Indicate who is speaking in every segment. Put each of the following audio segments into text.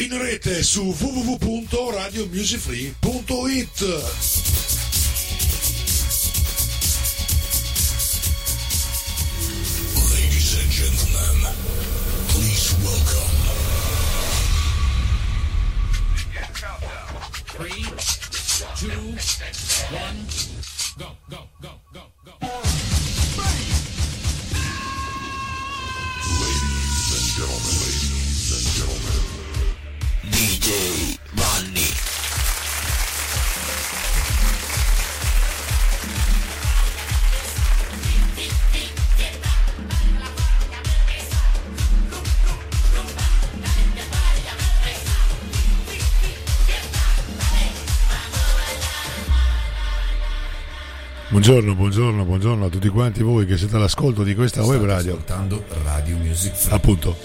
Speaker 1: In rete su www.radiomusicfree.it. Buongiorno, buongiorno, buongiorno a tutti quanti voi che siete all'ascolto di questa web radio.
Speaker 2: ascoltando Radio Music Free.
Speaker 1: Appunto.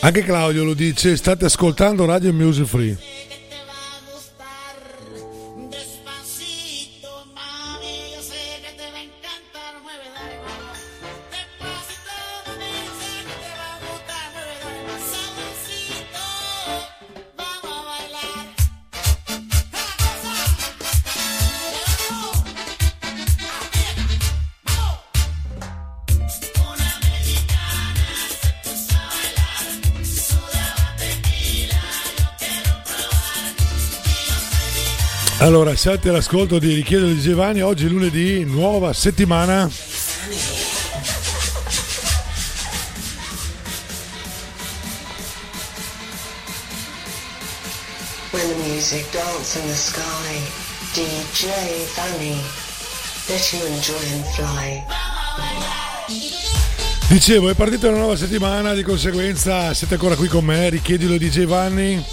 Speaker 1: Anche Claudio lo dice, state ascoltando Radio Music Free. Allora, siate all'ascolto di Richiedo di Giovanni, oggi è lunedì, nuova settimana.
Speaker 3: When the music dance in the sky, DJ Fanny, let you enjoy and fly.
Speaker 1: Dicevo, è partita una nuova settimana, di conseguenza siete ancora qui con me, richiedilo di Giovanni.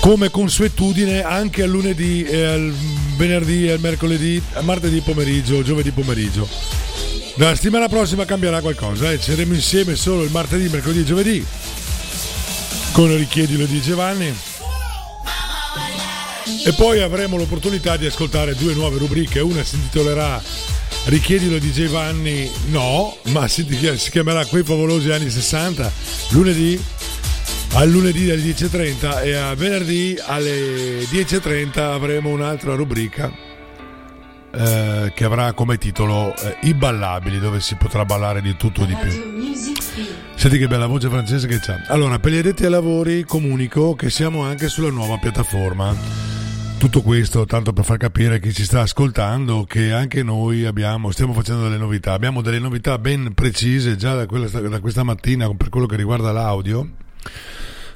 Speaker 1: Come consuetudine anche al lunedì, e al venerdì, e al mercoledì, a martedì pomeriggio, giovedì pomeriggio. La settimana prossima cambierà qualcosa, eh? saremo insieme solo il martedì, mercoledì e giovedì con Richiedilo di Giovanni. E poi avremo l'opportunità di ascoltare due nuove rubriche, una si intitolerà Richiedilo di Giovanni, no, ma si, si chiamerà Quei favolosi anni 60, lunedì al lunedì alle 10.30 e a venerdì alle 10.30 avremo un'altra rubrica eh, che avrà come titolo eh, I ballabili dove si potrà ballare di tutto e di più. Senti che bella voce francese che c'ha. Allora, per gli addetti ai lavori comunico che siamo anche sulla nuova piattaforma. Tutto questo tanto per far capire a chi ci sta ascoltando che anche noi abbiamo, stiamo facendo delle novità. Abbiamo delle novità ben precise già da, quella- da questa mattina per quello che riguarda l'audio.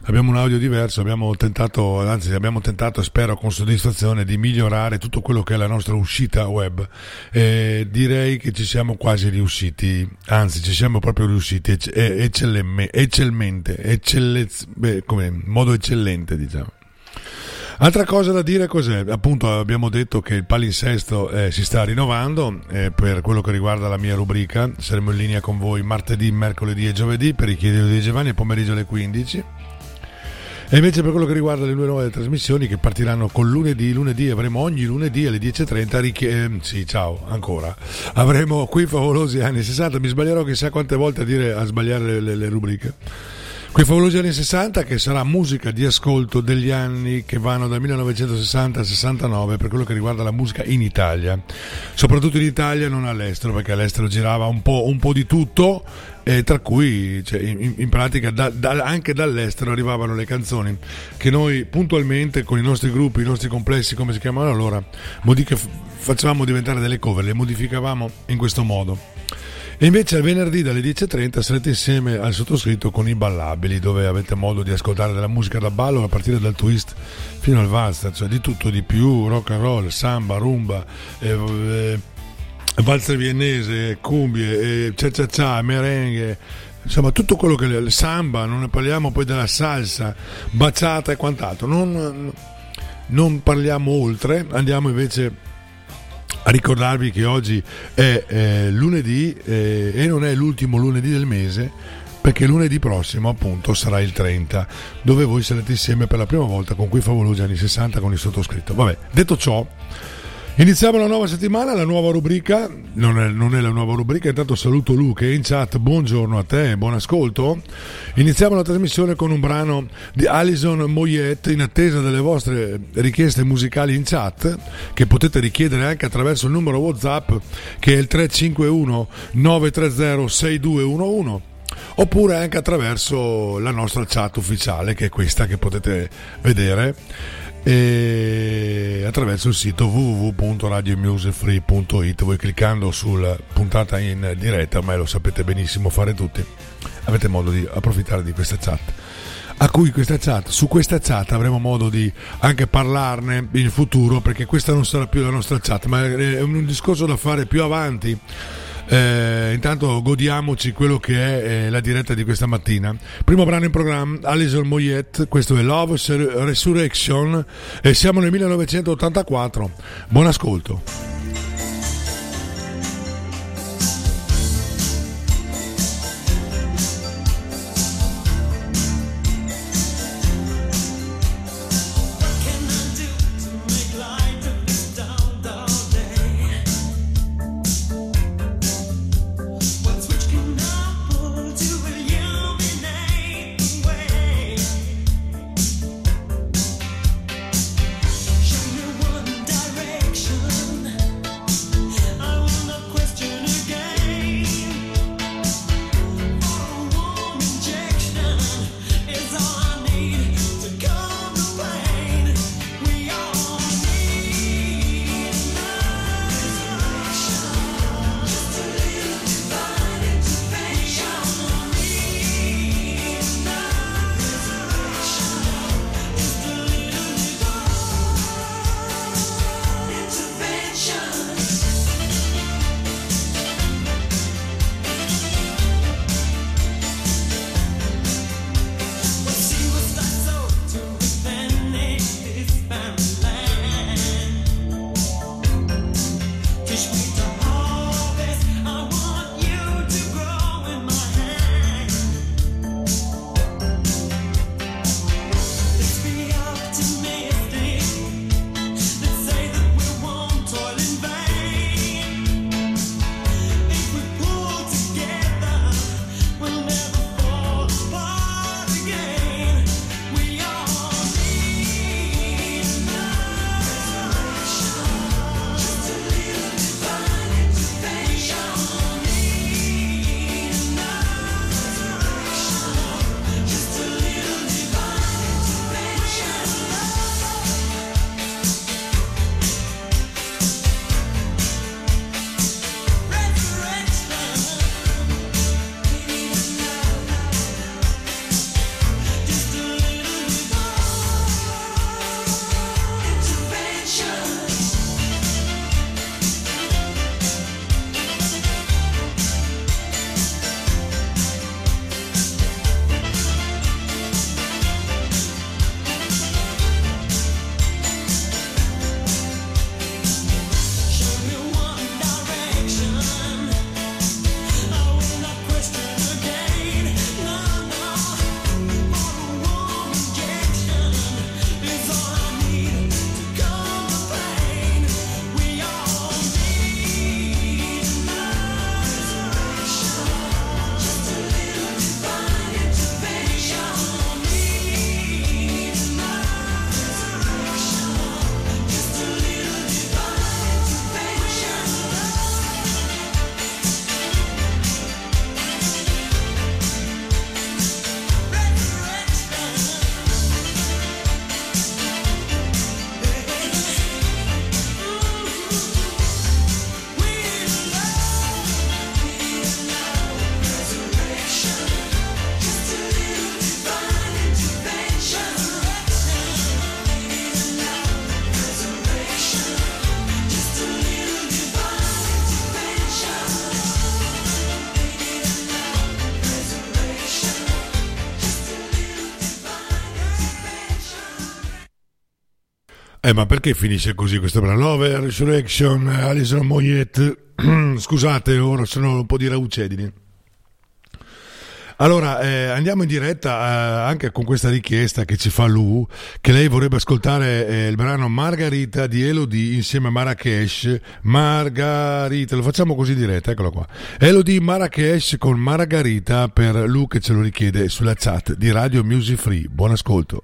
Speaker 1: Abbiamo un audio diverso, abbiamo tentato, anzi abbiamo tentato, spero con soddisfazione, di migliorare tutto quello che è la nostra uscita web. E direi che ci siamo quasi riusciti, anzi ci siamo proprio riusciti eh, eccellemme- eccellente, eccellez- beh, come, in modo eccellente diciamo. Altra cosa da dire cos'è? Appunto abbiamo detto che il palinsesto eh, si sta rinnovando eh, per quello che riguarda la mia rubrica, saremo in linea con voi martedì, mercoledì e giovedì per i chiedere di Giovanni e pomeriggio alle 15. E invece per quello che riguarda le due nuove trasmissioni che partiranno con lunedì, lunedì avremo ogni lunedì alle 10.30, richie- ehm, sì ciao ancora, avremo qui favolosi anni 60, mi sbaglierò chissà quante volte a, dire, a sbagliare le, le- le rubriche. Quei favolosi anni 60 che sarà musica di ascolto degli anni che vanno dal 1960 al 69 per quello che riguarda la musica in Italia, soprattutto in Italia non all'estero perché all'estero girava un po', un po' di tutto e tra cui cioè, in, in pratica da- da- anche dall'estero arrivavano le canzoni che noi puntualmente con i nostri gruppi, i nostri complessi come si chiamano allora, modiche- facevamo diventare delle cover, le modificavamo in questo modo. E invece il venerdì dalle 10.30 sarete insieme al sottoscritto con i ballabili, dove avete modo di ascoltare della musica da ballo a partire dal twist fino al valzer, cioè di tutto di più, rock and roll, samba, rumba, eh, eh, valzer viennese, cumbie, eh, cia cia cia, merengue, insomma tutto quello che il samba, non ne parliamo poi della salsa, baciata e quant'altro, non, non parliamo oltre, andiamo invece a ricordarvi che oggi è eh, lunedì eh, e non è l'ultimo lunedì del mese perché lunedì prossimo appunto sarà il 30 dove voi sarete insieme per la prima volta con quei favolosi anni 60 con il sottoscritto. Vabbè detto ciò Iniziamo la nuova settimana, la nuova rubrica, non è, non è, la nuova rubrica, intanto saluto Lu che è in chat, buongiorno a te, buon ascolto. Iniziamo la trasmissione con un brano di Alison Moyet in attesa delle vostre richieste musicali in chat, che potete richiedere anche attraverso il numero WhatsApp che è il 351 930 6211 oppure anche attraverso la nostra chat ufficiale che è questa che potete vedere e attraverso il sito www.radiomusicfree.it voi cliccando sulla puntata in diretta ormai lo sapete benissimo fare tutti avete modo di approfittare di questa chat. A cui questa chat, su questa chat avremo modo di anche parlarne in futuro perché questa non sarà più la nostra chat ma è un discorso da fare più avanti eh, intanto godiamoci quello che è eh, la diretta di questa mattina. Primo brano in programma, Alison Moyet, questo è Love Resurrection e siamo nel 1984. Buon ascolto.
Speaker 4: Eh, ma perché finisce così questo brano? Love Resurrection, Alison Moyet. Scusate, ora sono un po' di raucedini. Allora, eh, andiamo in diretta eh, anche con questa richiesta che ci fa Lu, che lei vorrebbe ascoltare eh, il brano Margarita di Elodie insieme a Marrakesh. Margarita, lo facciamo così in diretta, eccolo qua. Elodie Marrakesh con Margarita per Lu che ce lo richiede sulla chat di Radio Music Free. Buon ascolto.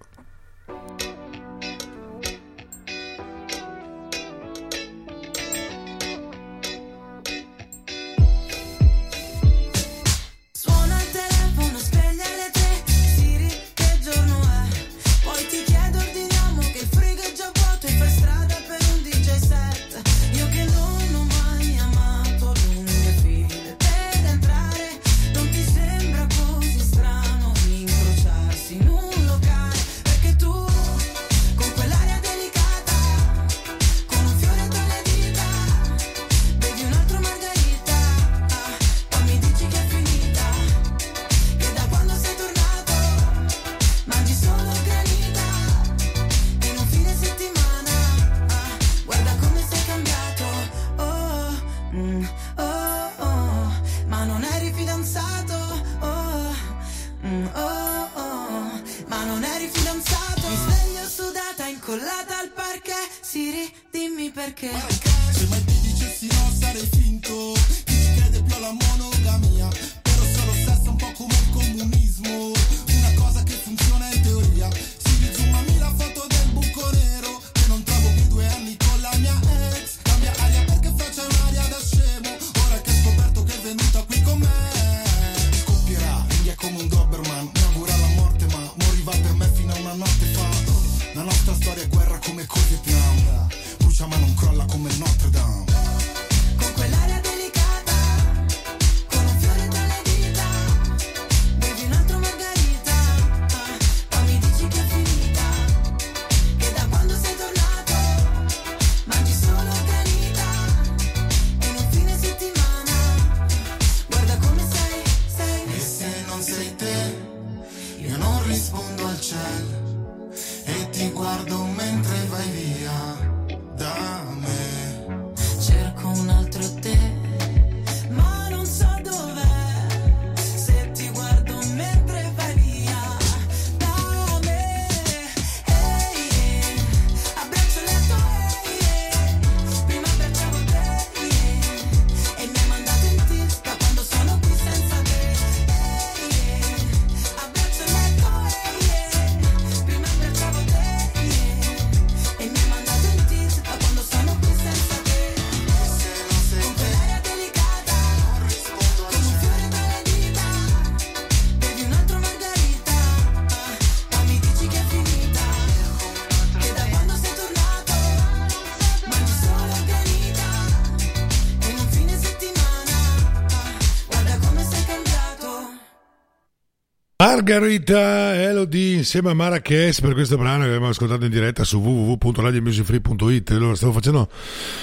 Speaker 1: Margarita
Speaker 4: Elodie insieme a Marrakesh per questo brano che abbiamo ascoltato in diretta su www.radiomusicfree.it allora stavo facendo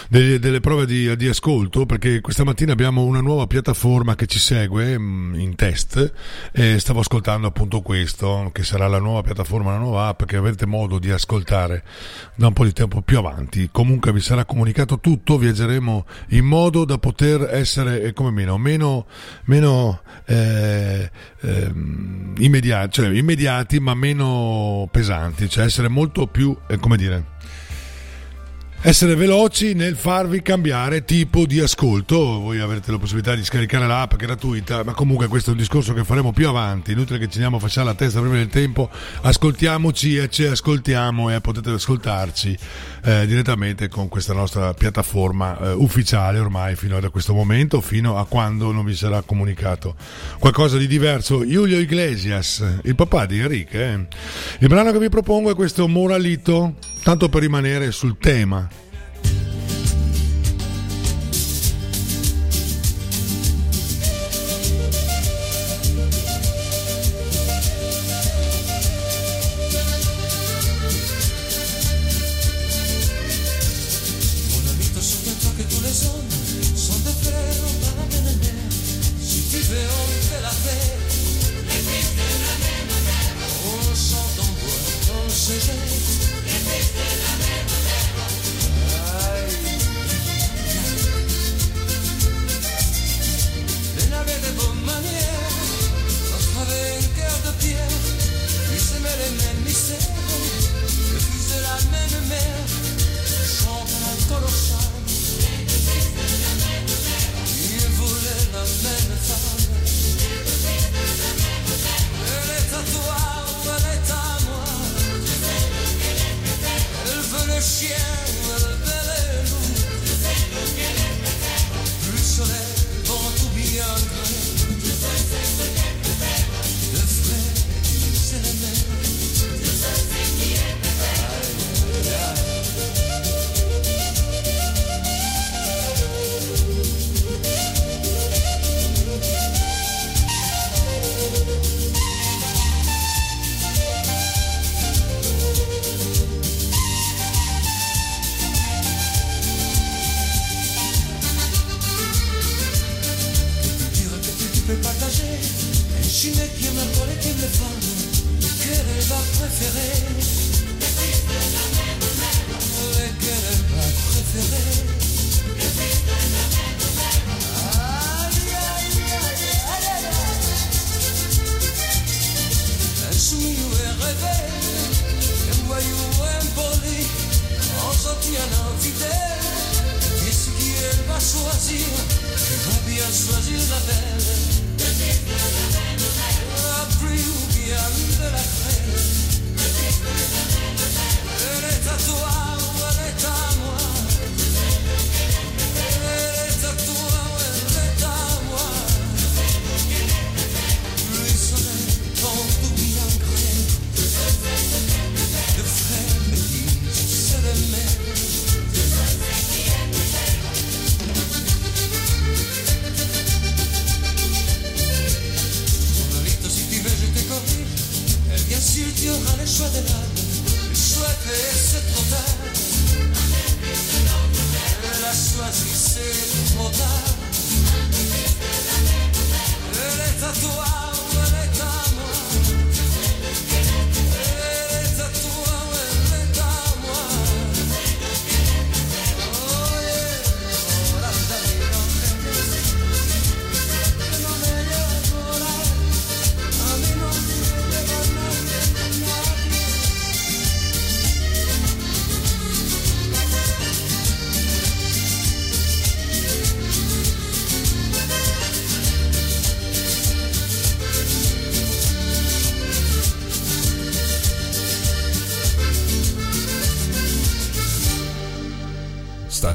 Speaker 4: delle, delle prove di, di ascolto perché questa mattina abbiamo una nuova piattaforma che ci segue mm, in test e stavo ascoltando appunto questo che sarà la nuova piattaforma, la nuova app che avrete modo di ascoltare da un po' di tempo più avanti. Comunque vi sarà comunicato tutto viaggeremo in modo da poter essere eh, come meno meno, meno eh, ehm, immediati, cioè immediati ma meno pesanti, cioè essere molto più, eh, come dire, essere veloci nel farvi cambiare tipo di ascolto. Voi avrete la possibilità di scaricare l'app gratuita, ma comunque questo è un discorso che faremo più avanti. Inutile che ci andiamo a facciare la testa prima del tempo. Ascoltiamoci e ci ascoltiamo e potete ascoltarci eh, direttamente con questa nostra piattaforma eh, ufficiale ormai fino a questo momento, fino a quando non vi sarà comunicato qualcosa di diverso. Julio Iglesias, il papà di Enrique. eh. Il brano che vi propongo è questo Moralito, tanto per rimanere sul tema.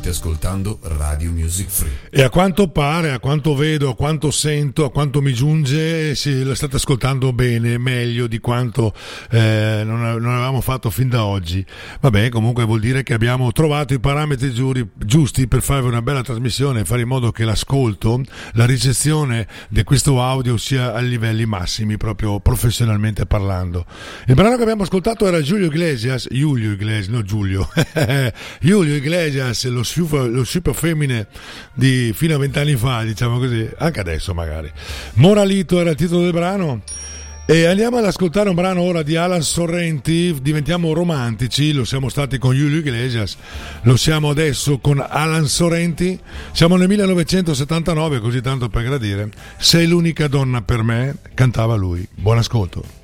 Speaker 2: State ascoltando Radio Music Free.
Speaker 1: E a quanto pare, a quanto vedo, a quanto sento, a quanto mi giunge, sì, lo state ascoltando bene, meglio di quanto eh, non, avevamo fatto fin da oggi. Vabbè, comunque vuol dire che abbiamo trovato i parametri giuri- giusti per farvi una bella trasmissione e fare in modo che l'ascolto, la ricezione di questo audio sia a livelli massimi, proprio professionalmente parlando. Il brano che abbiamo ascoltato era Giulio Iglesias, Giulio Iglesias, no Giulio, Giulio Iglesias, lo sciupo femmine fino a vent'anni fa, diciamo così, anche adesso magari. Moralito era il titolo del brano. E andiamo ad ascoltare un brano ora di Alan Sorrenti, diventiamo romantici, lo siamo stati con Giulio Iglesias, lo siamo adesso con Alan Sorrenti, siamo nel 1979, così tanto per gradire, sei l'unica donna per me, cantava lui. Buon ascolto.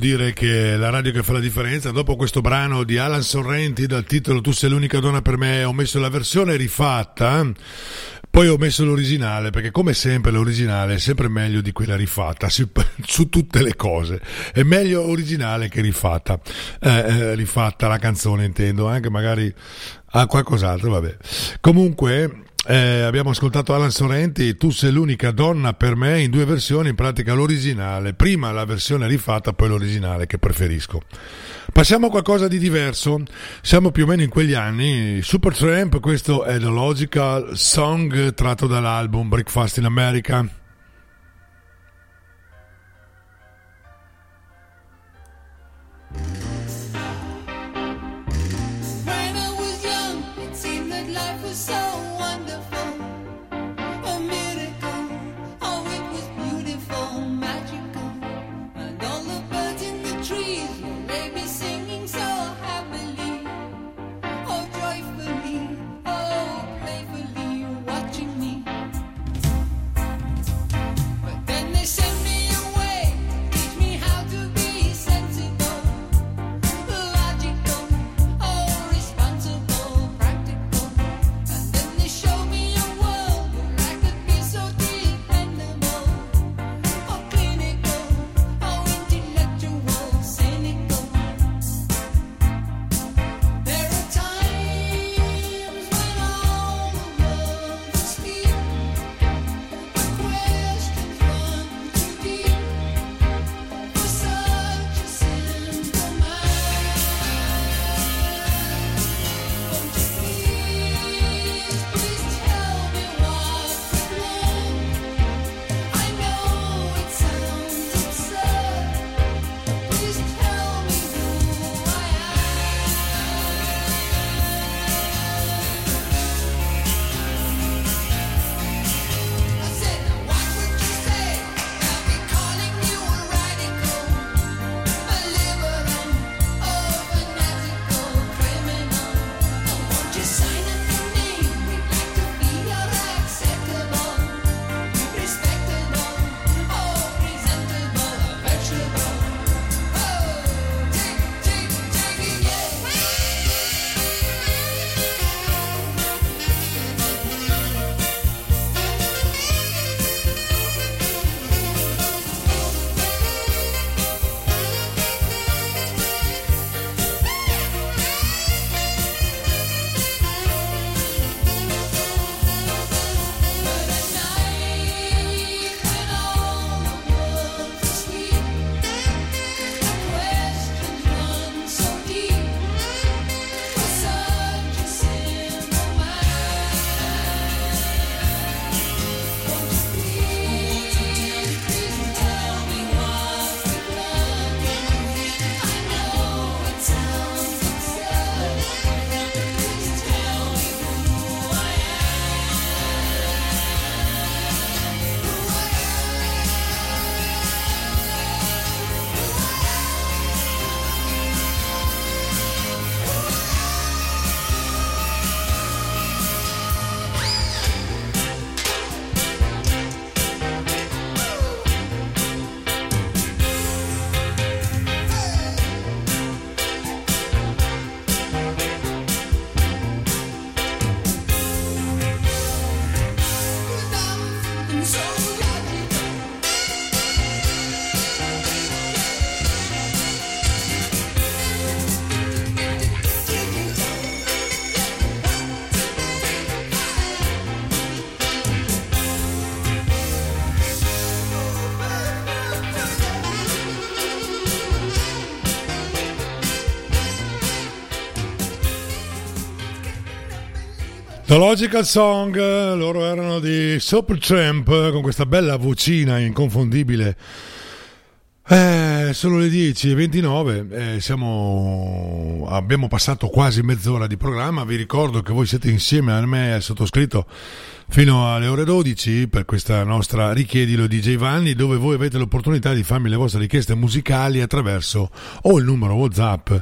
Speaker 1: Dire che la radio che fa la differenza, dopo questo brano di Alan Sorrenti dal titolo Tu sei l'unica donna per me, ho messo la versione rifatta, poi ho messo l'originale, perché come sempre l'originale è sempre meglio di quella rifatta, su, su tutte le cose. È meglio originale che rifatta, Eh, eh, rifatta la canzone intendo, anche magari a qualcos'altro, vabbè. Comunque... eh, abbiamo ascoltato Alan Sorrenti, tu sei l'unica donna per me in due versioni, in pratica l'originale, prima la versione rifatta, poi l'originale che preferisco. Passiamo a qualcosa di diverso, siamo più o meno in quegli anni, Supertramp, questo è The Logical Song tratto dall'album Breakfast in America.
Speaker 5: When The Logical
Speaker 1: Song, loro erano di Supertramp con questa bella vocina inconfondibile. Eh, sono le 10.29, eh, siamo, abbiamo passato quasi mezz'ora di programma, vi ricordo che voi siete insieme a me e al sottoscritto fino alle ore 12 per questa nostra richiedilo DJ Vanni dove voi avete l'opportunità di farmi le vostre richieste musicali attraverso o il numero Whatsapp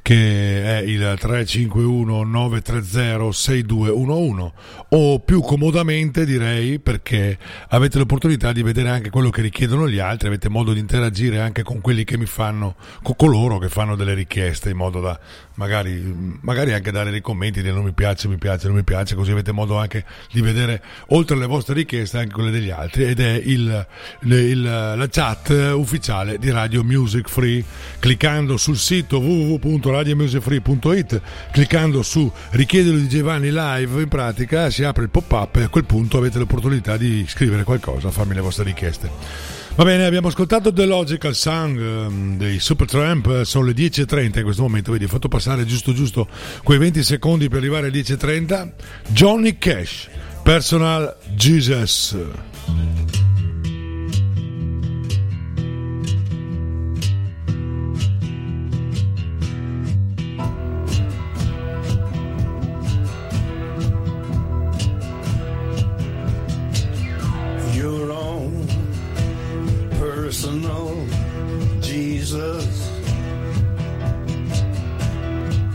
Speaker 1: che è il 351 930 6211 o più comodamente direi perché avete l'opportunità di vedere anche quello che richiedono gli altri, avete modo di interagire anche con quelli che mi fanno, con coloro che fanno delle richieste in modo da magari, magari anche dare dei commenti, dire non mi piace, mi piace, non mi piace, così avete modo anche di vedere oltre alle vostre richieste anche quelle degli altri ed è il, il- la chat ufficiale di Radio Music Free cliccando sul sito www.radiomusicfree.it cliccando su richiedilo di Giovanni live in pratica si apre il pop up e a quel punto avete l'opportunità di scrivere qualcosa farmi le vostre richieste Va bene, abbiamo ascoltato The Logical Song ehm, dei Supertramp, sono le 10.30 in questo momento, vedi, ho fatto passare giusto giusto quei 20 secondi per arrivare alle 10.30. Johnny Cash, Personal Jesus.
Speaker 6: your own personal Jesus.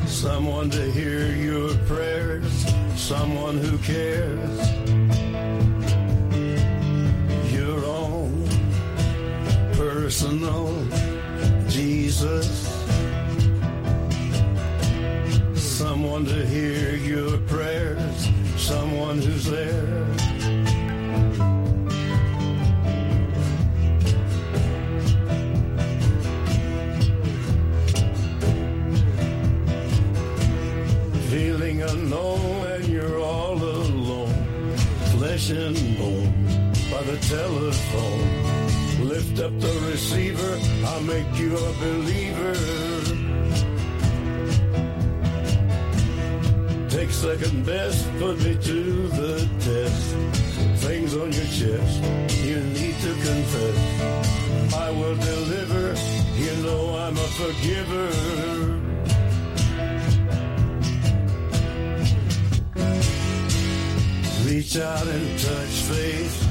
Speaker 6: Someone to hear your prayers, someone who cares. Personal Jesus. Someone to hear your prayers, someone who's there. feeling unknown and you're all alone. Flesh and bone by the telephone. Lift up the receiver, I'll make you a believer. Take second best, put me to the test. Things on your chest, you need to confess. I will deliver, you know I'm a forgiver. Reach out and touch faith.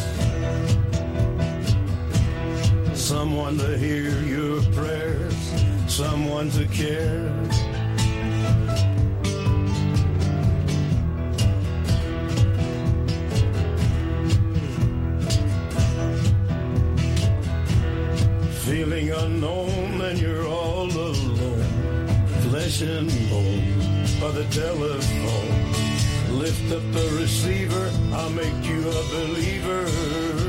Speaker 6: Someone to hear your prayers, someone to care. Feeling unknown and you're all alone, flesh and bone by the telephone. Lift up the receiver, I'll make you a believer.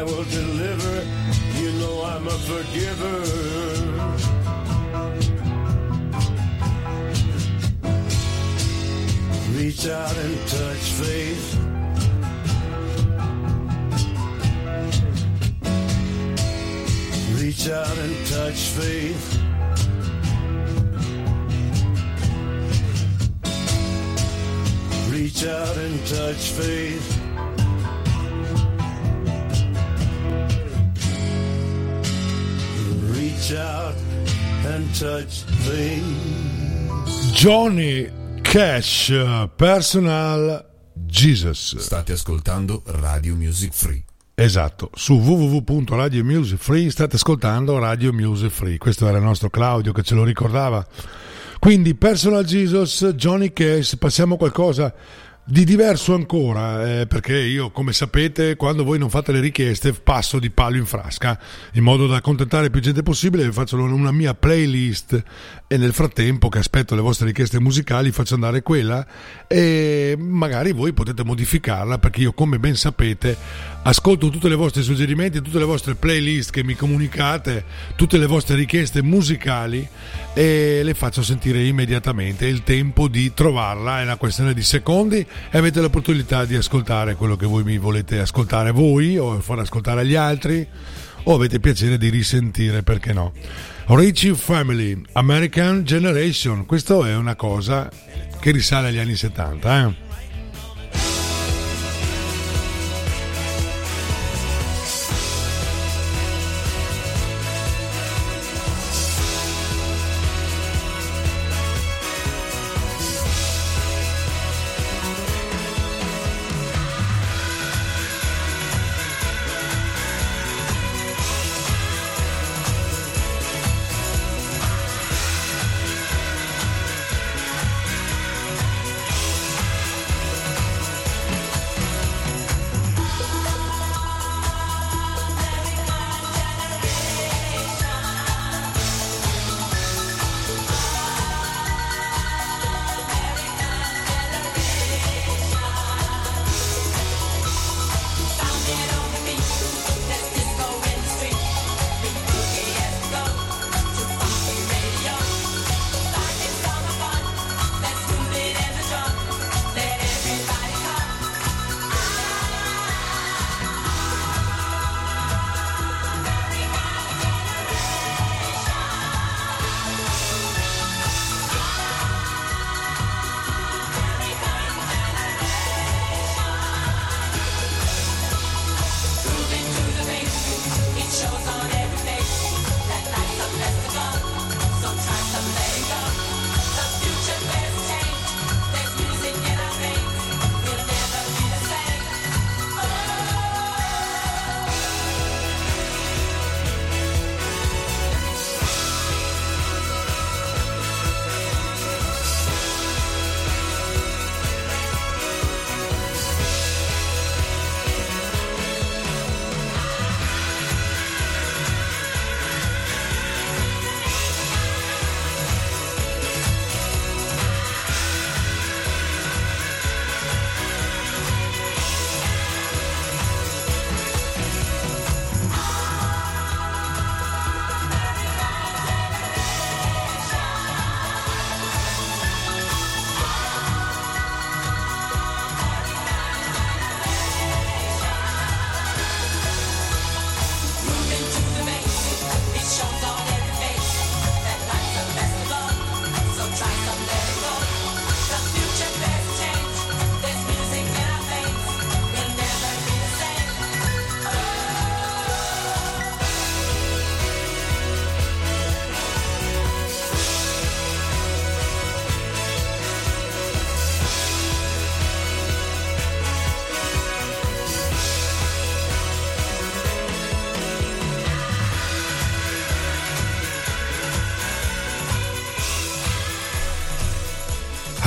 Speaker 6: I will deliver, you know I'm a forgiver. Reach out and touch faith. Reach out and touch faith. Reach out and touch faith.
Speaker 1: Johnny Cash, Personal Jesus.
Speaker 2: State ascoltando Radio Music Free.
Speaker 1: Esatto, su www.radio Music Free state ascoltando Radio Music Free. Questo era il nostro Claudio che ce lo ricordava. Quindi Personal Jesus, Johnny Cash, passiamo a qualcosa Di diverso ancora, eh, perché io, come sapete, quando voi non fate le richieste, passo di palo in frasca, in modo da accontentare più gente possibile, vi faccio una mia playlist. E nel frattempo che aspetto le vostre richieste musicali faccio andare quella e magari voi potete modificarla, perché io, come ben sapete, ascolto tutti i vostri suggerimenti, tutte le vostre playlist che mi comunicate, tutte le vostre richieste musicali e le faccio sentire immediatamente. Il tempo di trovarla, è una questione di secondi e avete l'opportunità di ascoltare quello che voi mi volete ascoltare voi o far ascoltare agli altri o avete piacere di risentire, perché no? Richie Family, American Generation, questo è una cosa che risale agli anni 70, eh?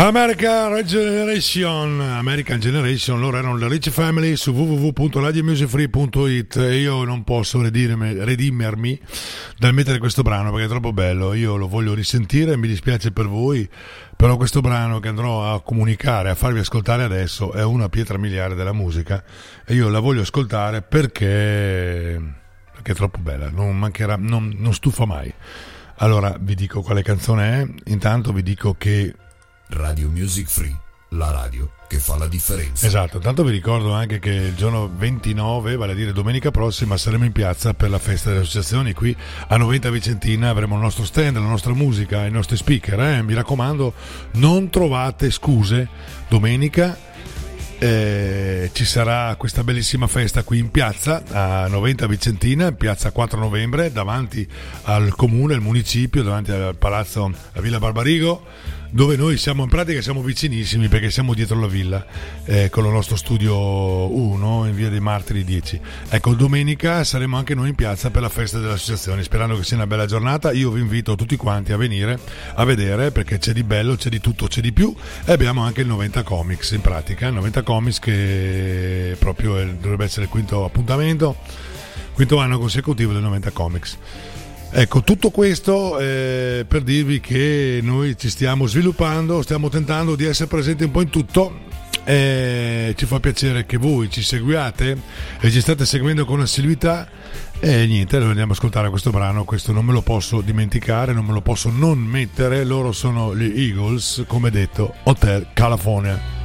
Speaker 1: American Generation, American Generation, loro erano le Rich Family su www.radiomusicfree.it e io non posso redimermi, redimermi dal mettere questo brano perché è troppo bello, io lo voglio risentire, mi dispiace per voi, però questo brano che andrò a comunicare, a farvi ascoltare adesso è una pietra miliare della musica. E io la voglio ascoltare perché, perché è troppo bella, non mancherà, non, non stufa mai. Allora vi dico quale canzone è, intanto vi dico che
Speaker 2: Radio Music Free, la radio che fa la differenza.
Speaker 1: Esatto, tanto vi ricordo anche che il giorno 29, vale a dire domenica prossima, saremo in piazza per la festa delle associazioni. Qui a Noventa Vicentina avremo il nostro stand, la nostra musica, i nostri speaker. eh. Mi raccomando, non trovate scuse. Domenica eh, ci sarà questa bellissima festa qui in piazza a Noventa Vicentina, piazza 4 novembre, davanti al comune, al municipio, davanti al palazzo a Villa Barbarigo dove noi siamo in pratica siamo vicinissimi perché siamo dietro la villa eh, con il nostro studio 1 in via dei Martiri 10. Ecco, domenica saremo anche noi in piazza per la festa dell'associazione, sperando che sia una bella giornata. Io vi invito tutti quanti a venire a vedere perché c'è di bello, c'è di tutto, c'è di più e abbiamo anche il 90 Comics in pratica, il 90 Comics che proprio dovrebbe essere il quinto appuntamento, quinto anno consecutivo del 90 Comics. Ecco, tutto questo eh, per dirvi che noi ci stiamo sviluppando, stiamo tentando di essere presenti un po' in tutto. Eh, ci fa piacere che voi ci seguiate e ci state seguendo con assiduità e niente, noi andiamo ad ascoltare questo brano, questo non me lo posso dimenticare, non me lo posso non mettere, loro sono gli Eagles, come detto, Hotel California.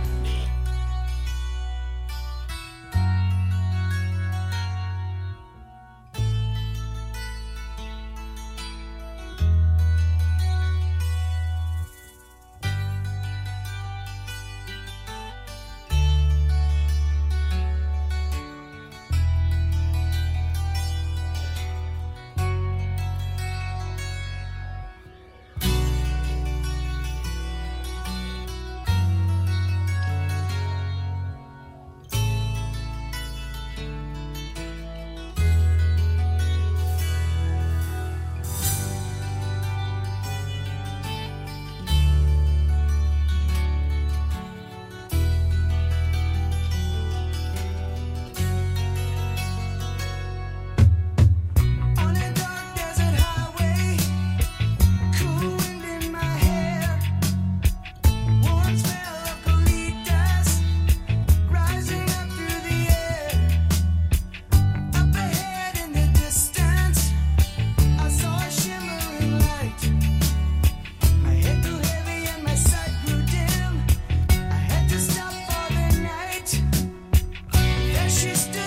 Speaker 7: She's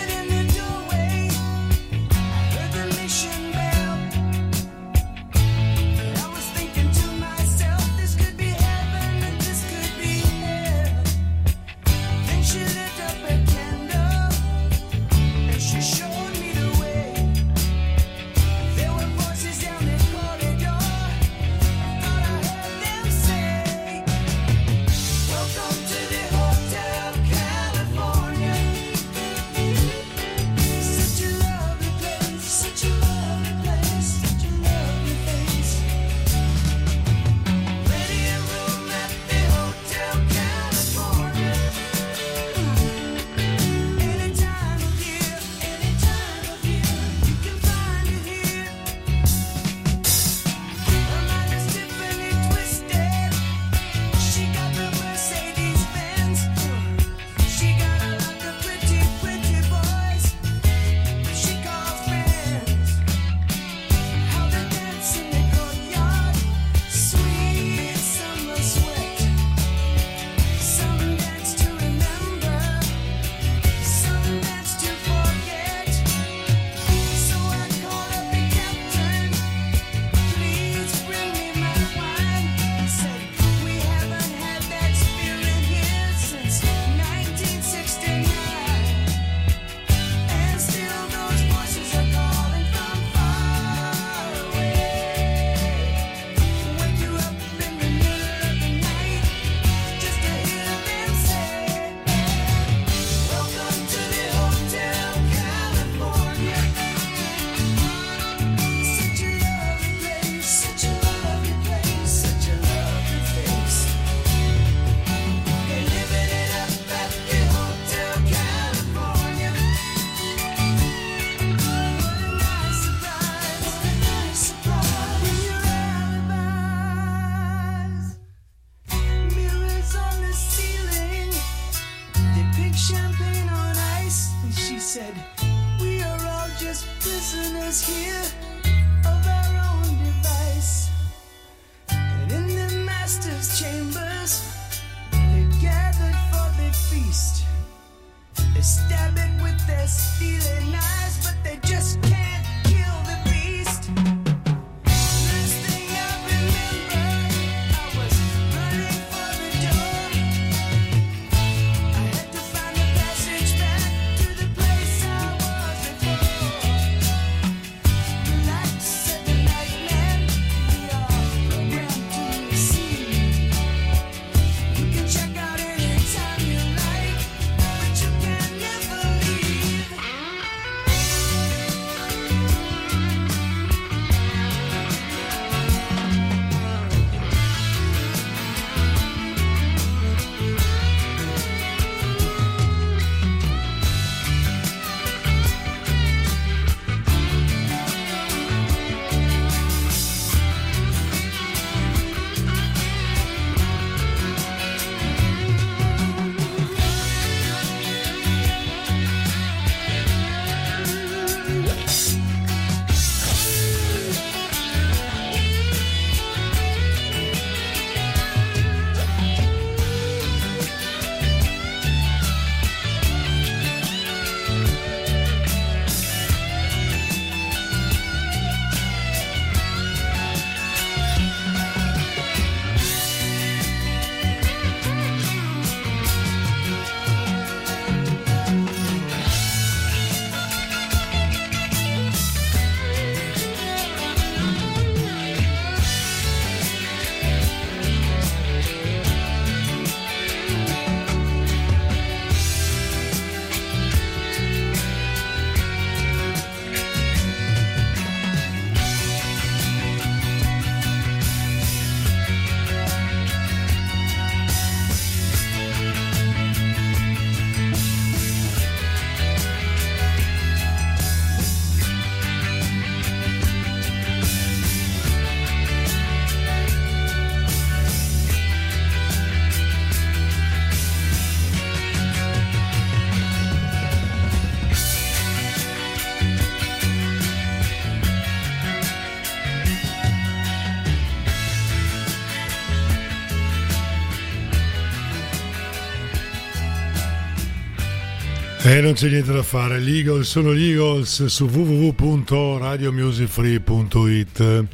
Speaker 1: E non c'è niente da fare, gli Eagles sono gli Eagles su www.radiomusicfree.it.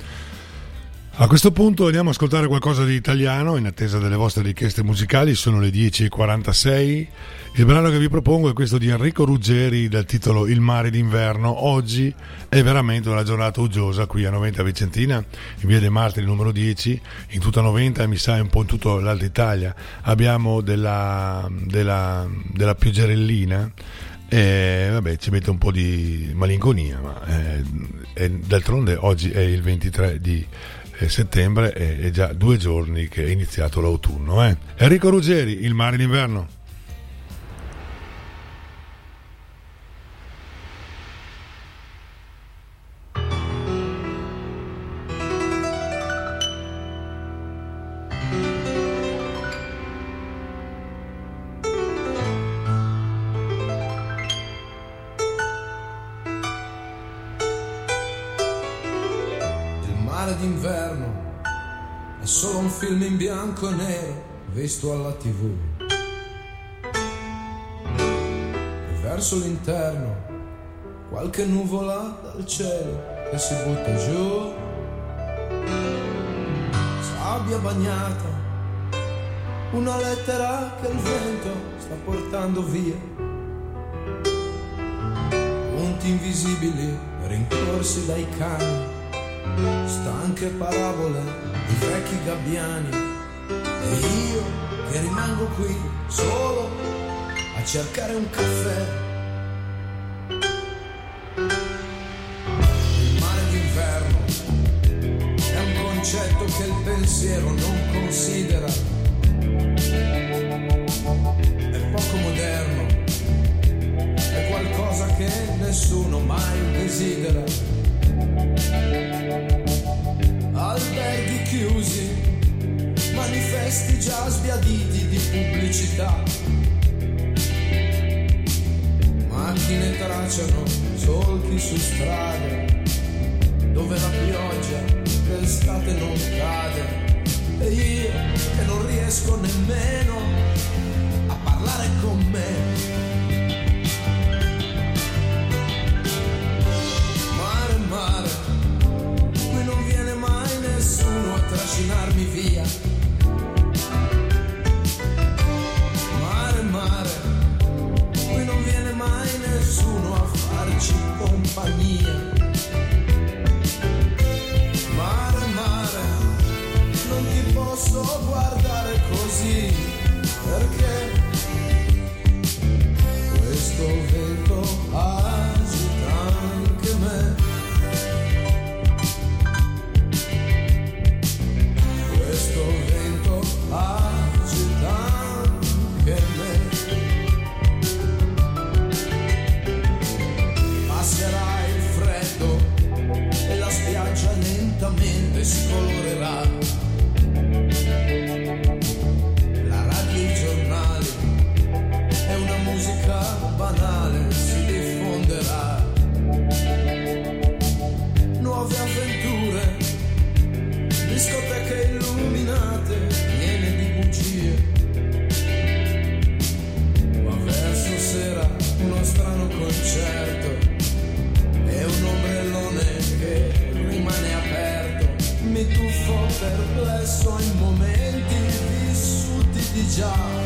Speaker 1: A questo punto andiamo a ascoltare qualcosa di italiano in attesa delle vostre richieste musicali, sono le 10.46. Il brano che vi propongo è questo di Enrico Ruggeri dal titolo Il mare d'inverno. Oggi è veramente una giornata uggiosa qui a Noventa Vicentina, in via dei Martiri numero 10, in tutta Noventa e mi sa un po' in tutta l'Alta Italia. Abbiamo della, della, della pioggerellina e vabbè ci mette un po' di malinconia, ma eh, d'altronde oggi è il 23 di settembre è già due giorni che è iniziato l'autunno. Eh. Enrico Ruggeri, Il mare d'inverno.
Speaker 8: Bianco e nero visto alla tv. E verso l'interno qualche nuvola dal cielo che si butta giù. Sabbia bagnata, una lettera che il vento sta portando via. Punti invisibili rincorsi dai cani stanche parabole di vecchi gabbiani e io che rimango qui solo a cercare un caffè. Il mare d'inverno è un concetto che il pensiero non considera. È poco moderno, è qualcosa che nessuno mai desidera alberghi chiusi, manifesti già sbiaditi di pubblicità. Macchine tracciano solchi su strade, dove la pioggia d'estate non cade. E io che non riesco nemmeno a parlare con me. Mare, mare, qui non viene mai nessuno a trascinarmi via. Farci compagnia. Mare, mare, non ti posso guardare così, perché jar.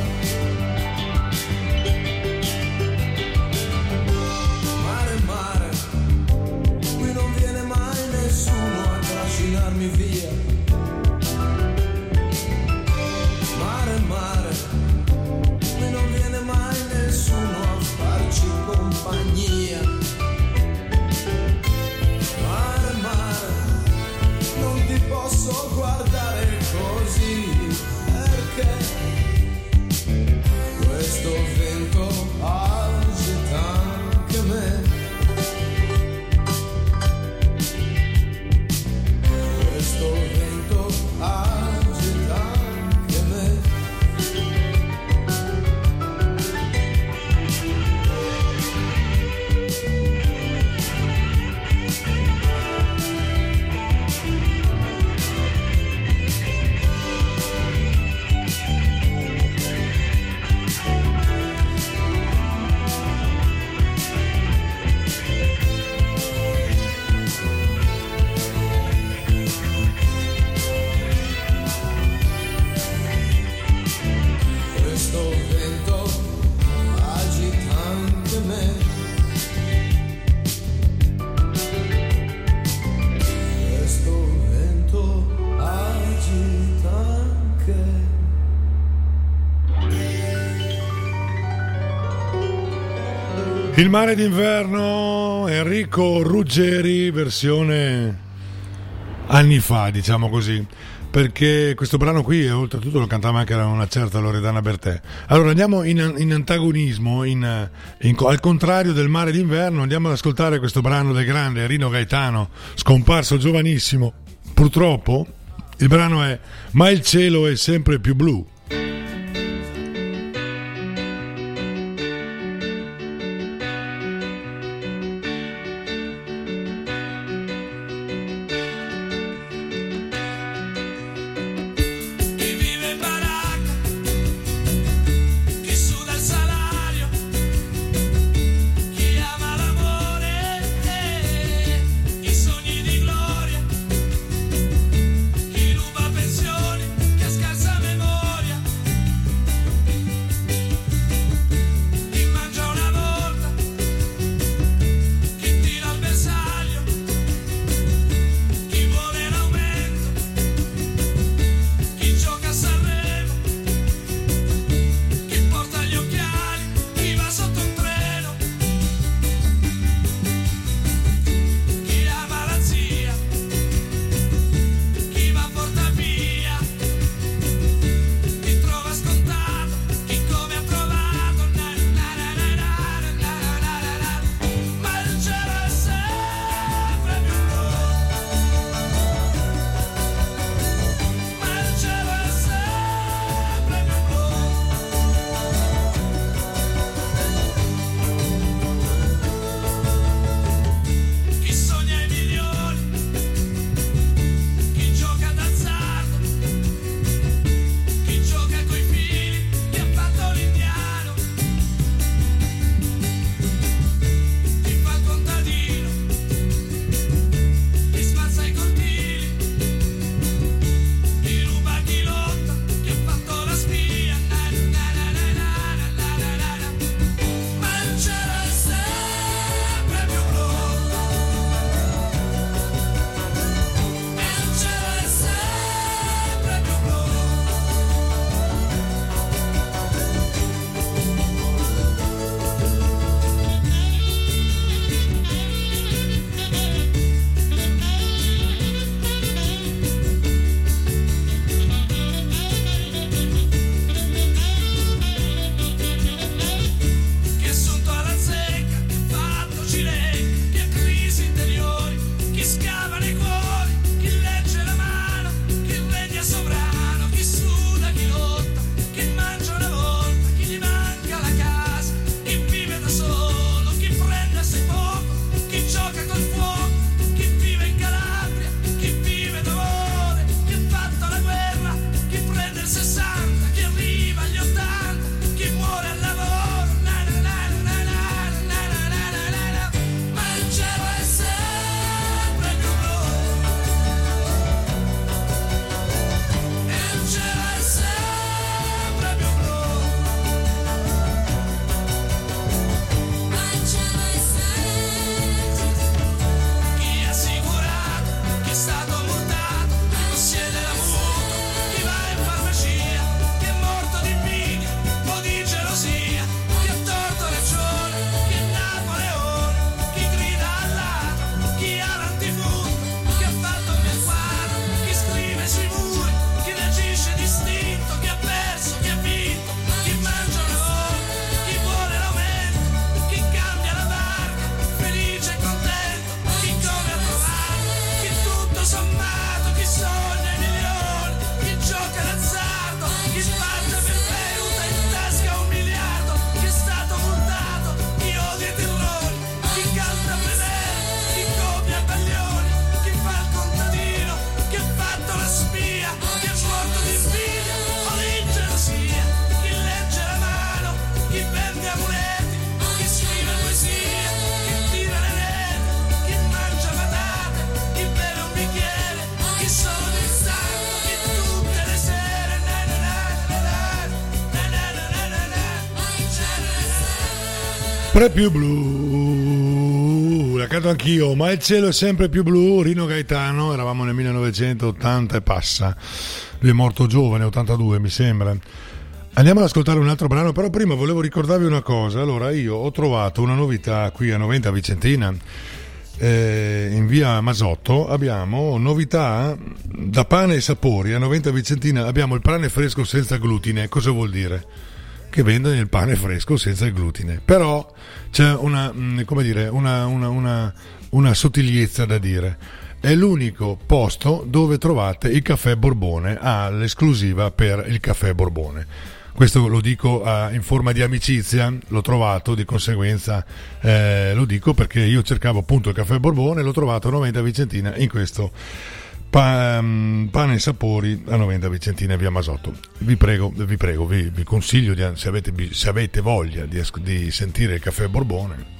Speaker 8: Il mare
Speaker 1: d'inverno, Enrico Ruggeri, versione anni fa, diciamo così. Perché questo brano qui, e oltretutto lo cantava anche una certa Loredana Bertè. Allora andiamo in, in antagonismo, in- in- al contrario del mare d'inverno, andiamo ad ascoltare questo brano del grande Rino Gaetano, scomparso giovanissimo. Purtroppo il brano è Ma il cielo è sempre più blu. Sempre più blu. La canto anch'io, ma il cielo è sempre più blu. Rino Gaetano, eravamo nel 1980 e passa. Lui è morto giovane, 82 mi sembra. Andiamo ad ascoltare un altro brano, però prima volevo ricordarvi una cosa. Allora, io ho trovato una novità qui a Noventa Vicentina. Eh, in via Masotto abbiamo novità da pane e sapori a Noventa Vicentina abbiamo il pane fresco senza glutine cosa vuol dire? Che vendono il pane fresco senza il glutine. Però c'è una, mm, dire, una, una, una, sottigliezza da dire. È l'unico posto dove trovate il caffè Borbone ha l'esclusiva per il caffè Borbone. Questo lo dico eh, in forma di amicizia, l'ho trovato, di conseguenza eh, lo dico perché io cercavo appunto il caffè Borbone l'ho trovato a 90 Vicentina in questo pa- mm, pane e sapori a 90 Vicentina via Masotto. Vi prego, vi, prego, vi, vi consiglio, di, se, avete, se avete voglia di, di sentire il caffè Borbone,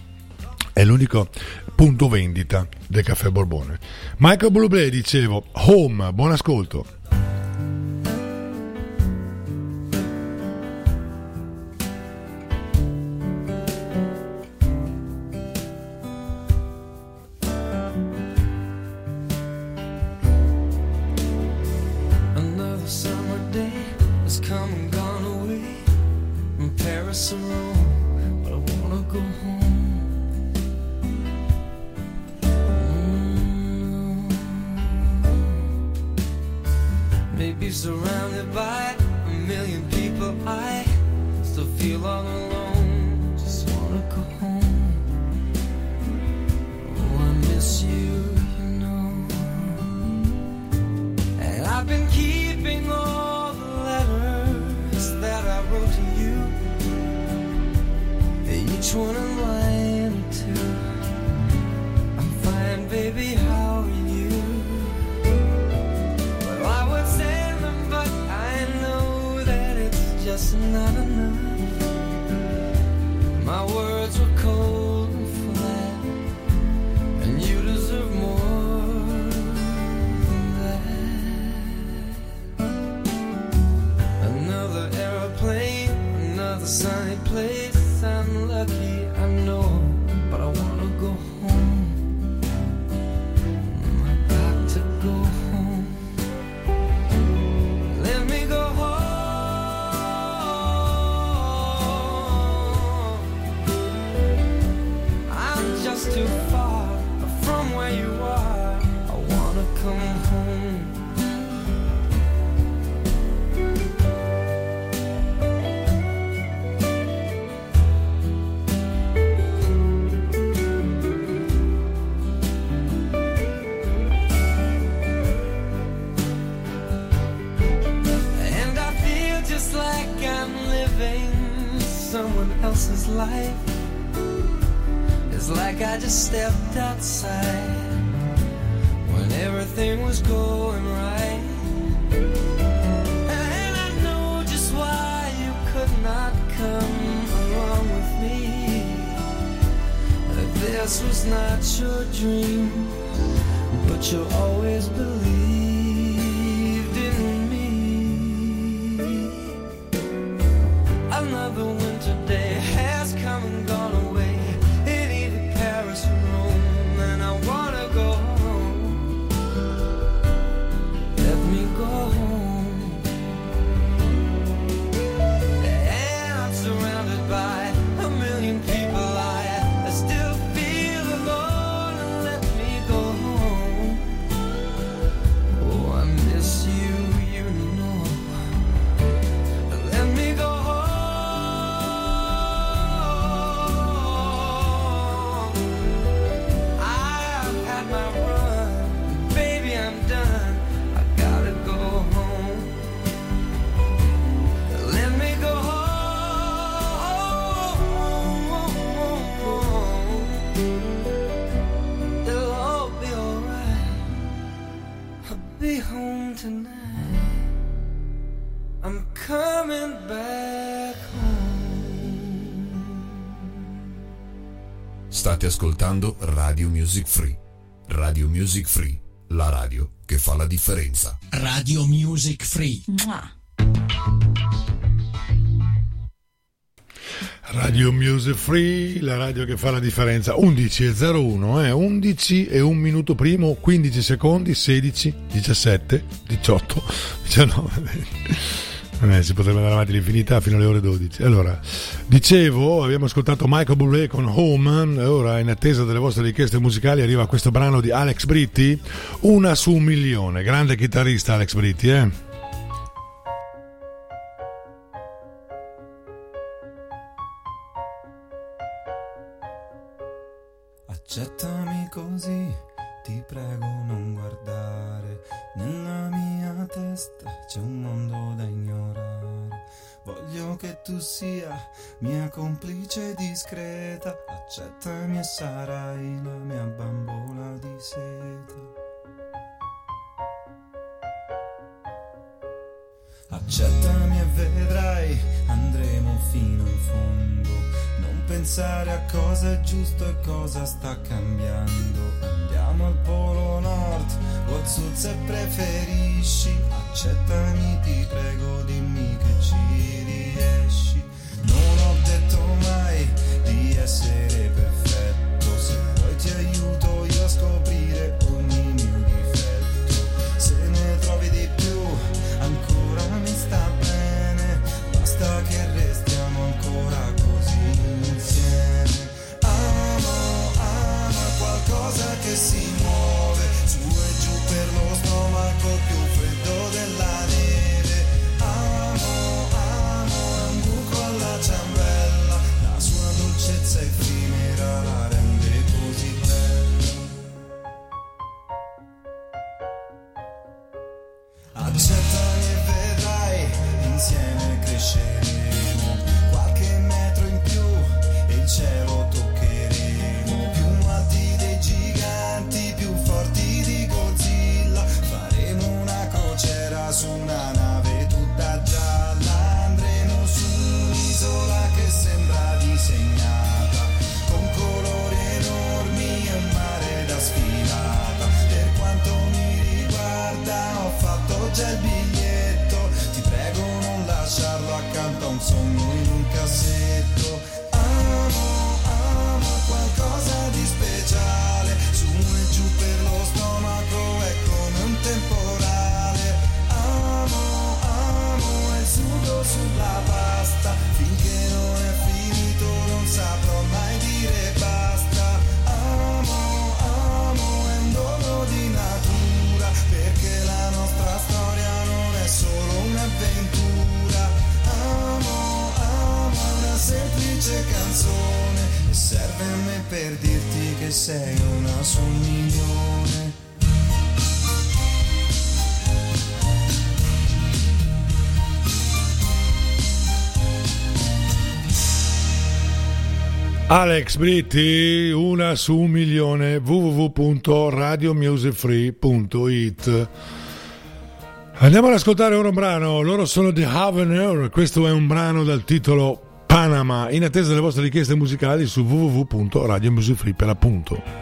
Speaker 1: è l'unico punto vendita del caffè Borbone. Michael Bublé, dicevo, home, buon ascolto.
Speaker 6: It's not enough. My words were someone else's life. It's like I just stepped outside when everything was going right. And I know just why you could not come along with me. That this was not your dream, but you always believed
Speaker 2: ascoltando Radio Music Free. Radio Music Free, la radio che fa la differenza.
Speaker 9: Radio Music Free.
Speaker 1: Radio Music Free, la radio che fa la differenza. 11 e 01, eh? 11 e 1 minuto primo, 15 secondi, 16, 17, 18, 19, 20. Eh, si potrebbe andare avanti all'infinità fino alle ore 12. Allora, dicevo, abbiamo ascoltato Michael Bublé con Home, ora in attesa delle vostre richieste musicali arriva questo brano di Alex Britti, una su un milione. Grande chitarrista Alex Britti, eh?
Speaker 9: Accettami così, ti prego non guardare. Nella mia testa c'è un mondo da ignorare. Che tu sia mia complice discreta. Accettami e sarai la mia bambola di seta. Accettami e vedrai, andremo fino in fondo. Non pensare a cosa è giusto e cosa sta cambiando. Andiamo al polo nord o al sud se preferisci. Accettami, ti prego, dimmi che ci riesci. Non ho detto mai di essere perfetto. Se vuoi ti aiuto
Speaker 1: Alex Britti, una su un milione, www.radiomusicfree.it. Andiamo ad ascoltare ora un brano, loro sono The Havener, questo è un brano dal titolo Panama, in attesa delle vostre richieste musicali su www.radiomusicfree per appunto.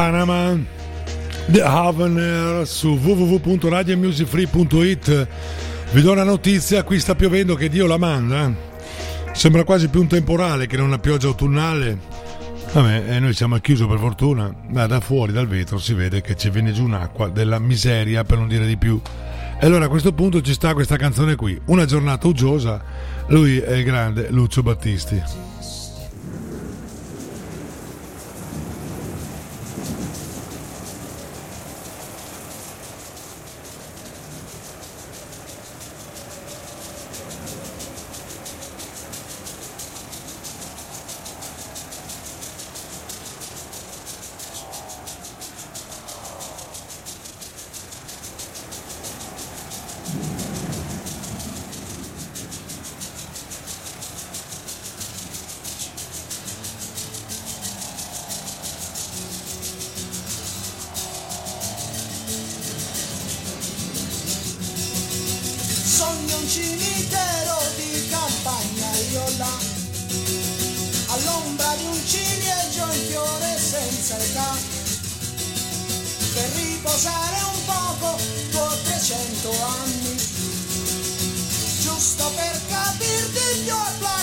Speaker 1: Panama. The Havener su www.radiomusicfree.it vi do una notizia qui sta piovendo che Dio la manda. Sembra quasi più un temporale che non una pioggia autunnale. Vabbè e noi siamo al chiuso per fortuna. Ma da fuori dal vetro si vede che ci viene giù un'acqua della miseria per non dire di più. E allora a questo punto ci sta questa canzone qui. Una giornata uggiosa. Lui è il grande Lucio Battisti
Speaker 10: età Per riposare un poco dopo 300 anni. Giusto per capirti più e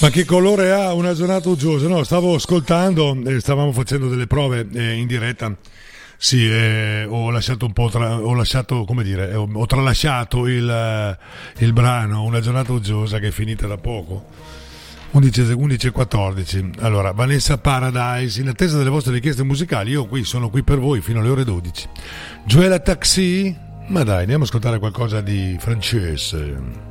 Speaker 10: Ma
Speaker 1: che colore ha una giornata uggiosa? No, stavo ascoltando, eh, stavamo facendo delle prove eh, in diretta. Sì, eh, ho lasciato un po' tra, ho lasciato, come dire, eh, ho, ho tralasciato il, il brano Una giornata uggiosa che è finita da poco. 11 11 e 14. Allora, Vanessa Paradise, in attesa delle vostre richieste musicali, io qui sono qui per voi fino alle ore 12. Gioela Taxi? Ma dai, andiamo a ascoltare qualcosa di francese.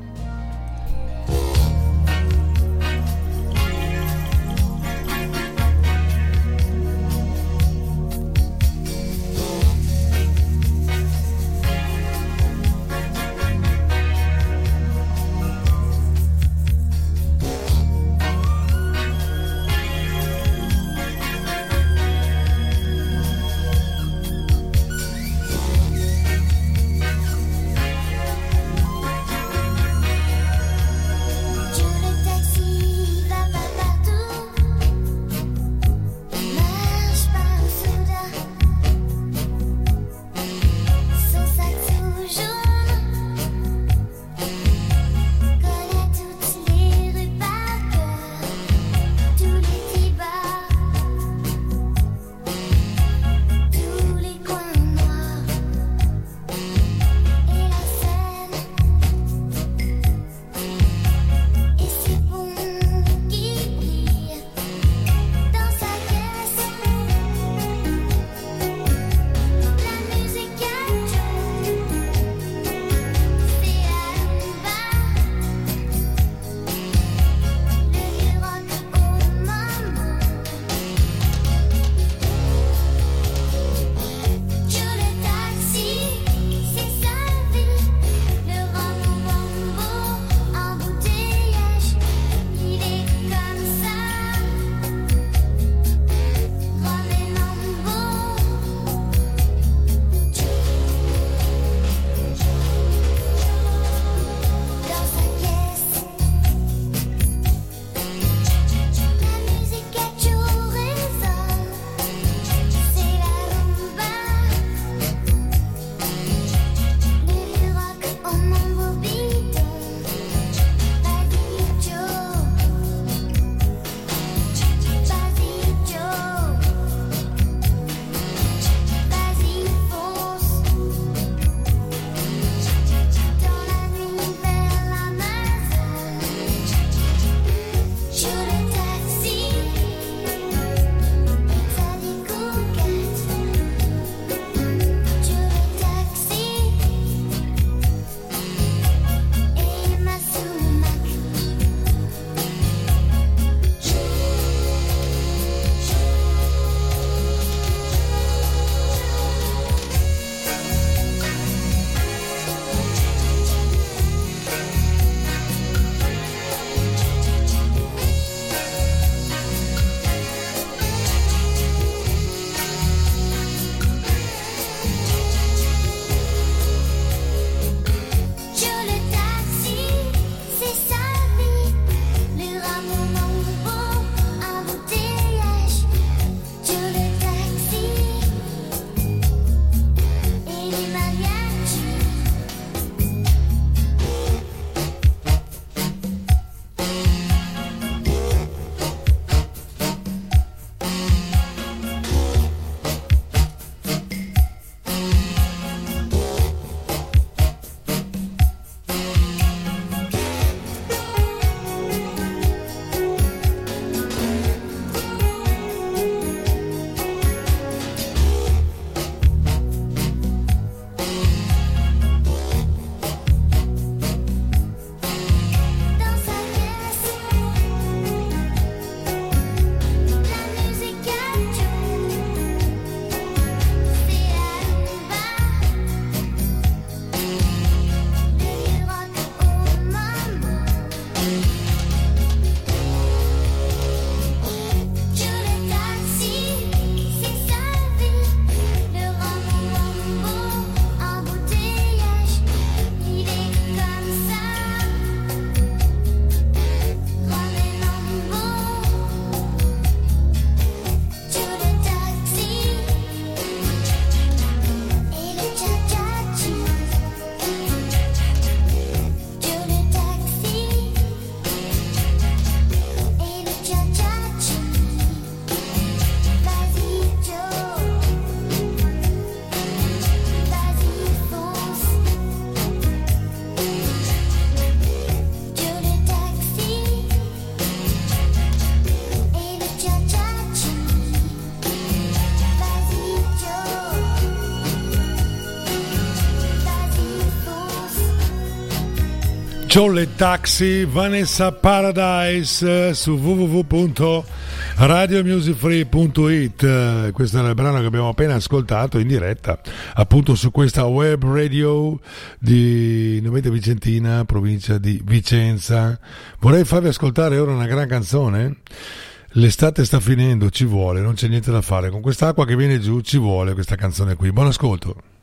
Speaker 11: Jolle Taxi, Vanessa Paradise eh, su www.radiomusicfree.it. Eh, Questo era il brano che abbiamo appena ascoltato in diretta, appunto su questa web radio di Novete Vicentina, provincia di Vicenza. Vorrei farvi ascoltare ora una gran canzone. L'estate sta finendo, ci vuole, non c'è niente da fare. Con quest'acqua che viene giù ci vuole questa canzone qui. Buon ascolto.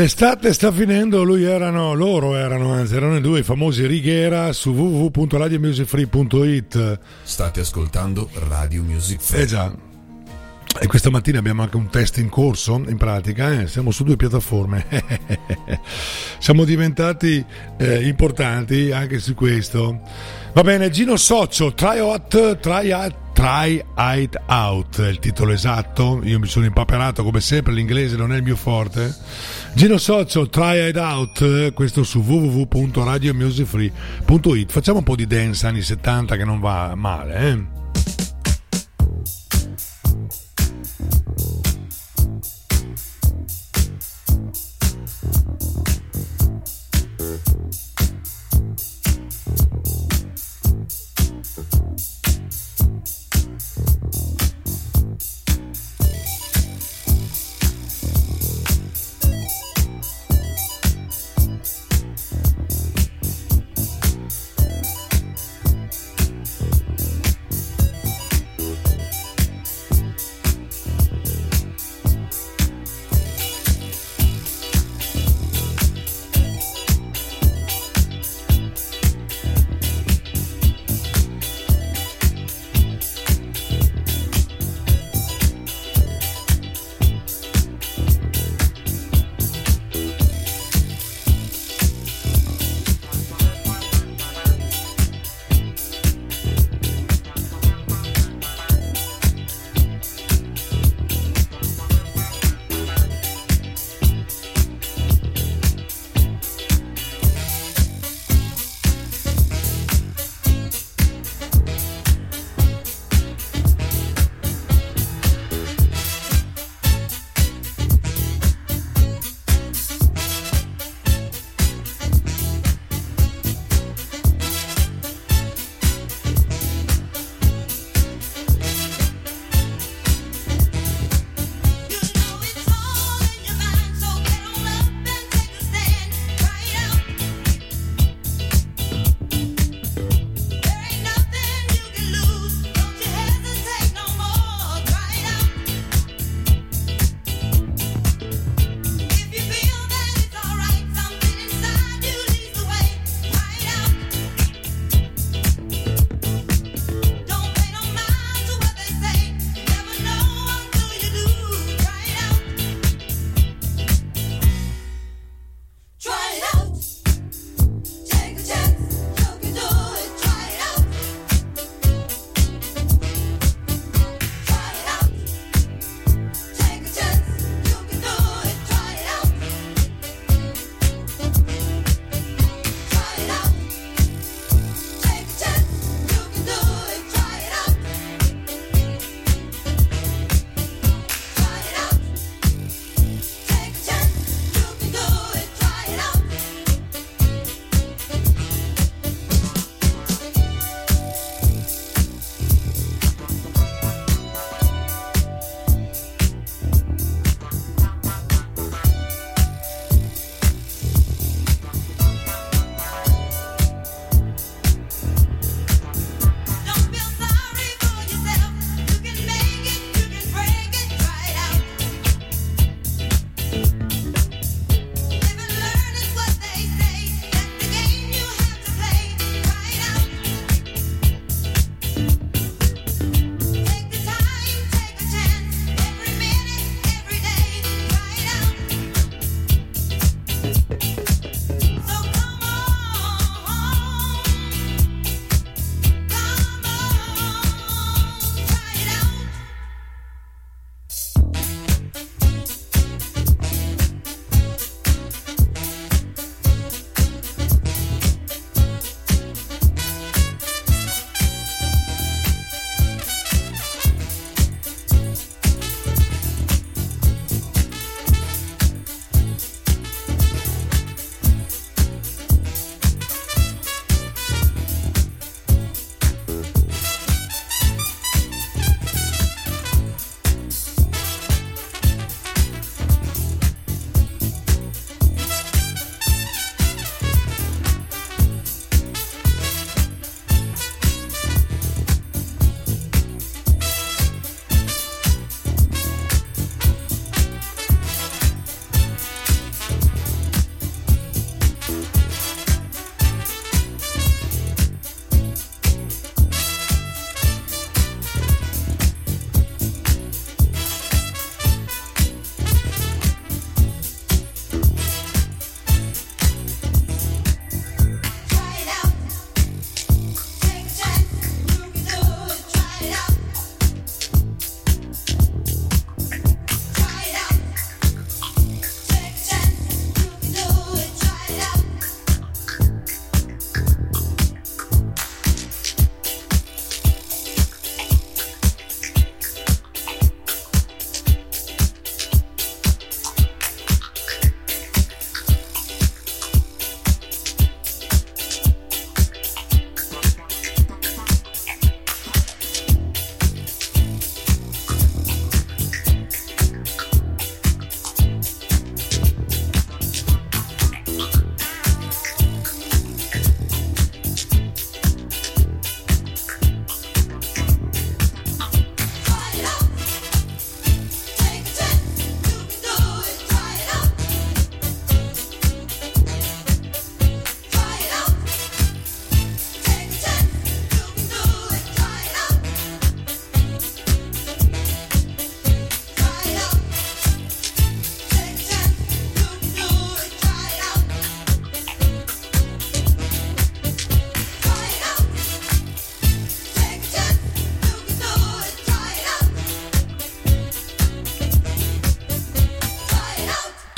Speaker 11: L'estate sta finendo, lui erano, loro erano, anzi erano i due i famosi Righiera su www.radiomusicfree.it.
Speaker 2: State ascoltando Radio Music Free.
Speaker 11: Eh già. E questa mattina abbiamo anche un test in corso, in pratica, eh, siamo su due piattaforme. siamo diventati eh, importanti anche su questo. Va bene, Gino Socio, Try Out, Try Out, Try It Out è il titolo esatto. Io mi sono impaperato come sempre, l'inglese non è il mio forte. Gino Socio, Try It Out, questo su www.radiomusicfree.it. Facciamo un po' di dance anni 70 che non va male, eh?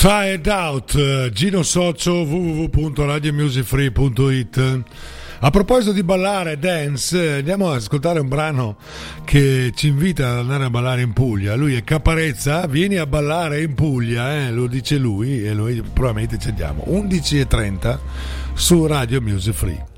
Speaker 1: Try out, Gino Socio, www.radiomusicfree.it. A proposito di ballare dance, andiamo ad ascoltare un brano che ci invita ad andare a ballare in Puglia. Lui è Caparezza, vieni a ballare in Puglia, eh? lo dice lui e noi probabilmente ci andiamo. 11.30 su Radio Music Free.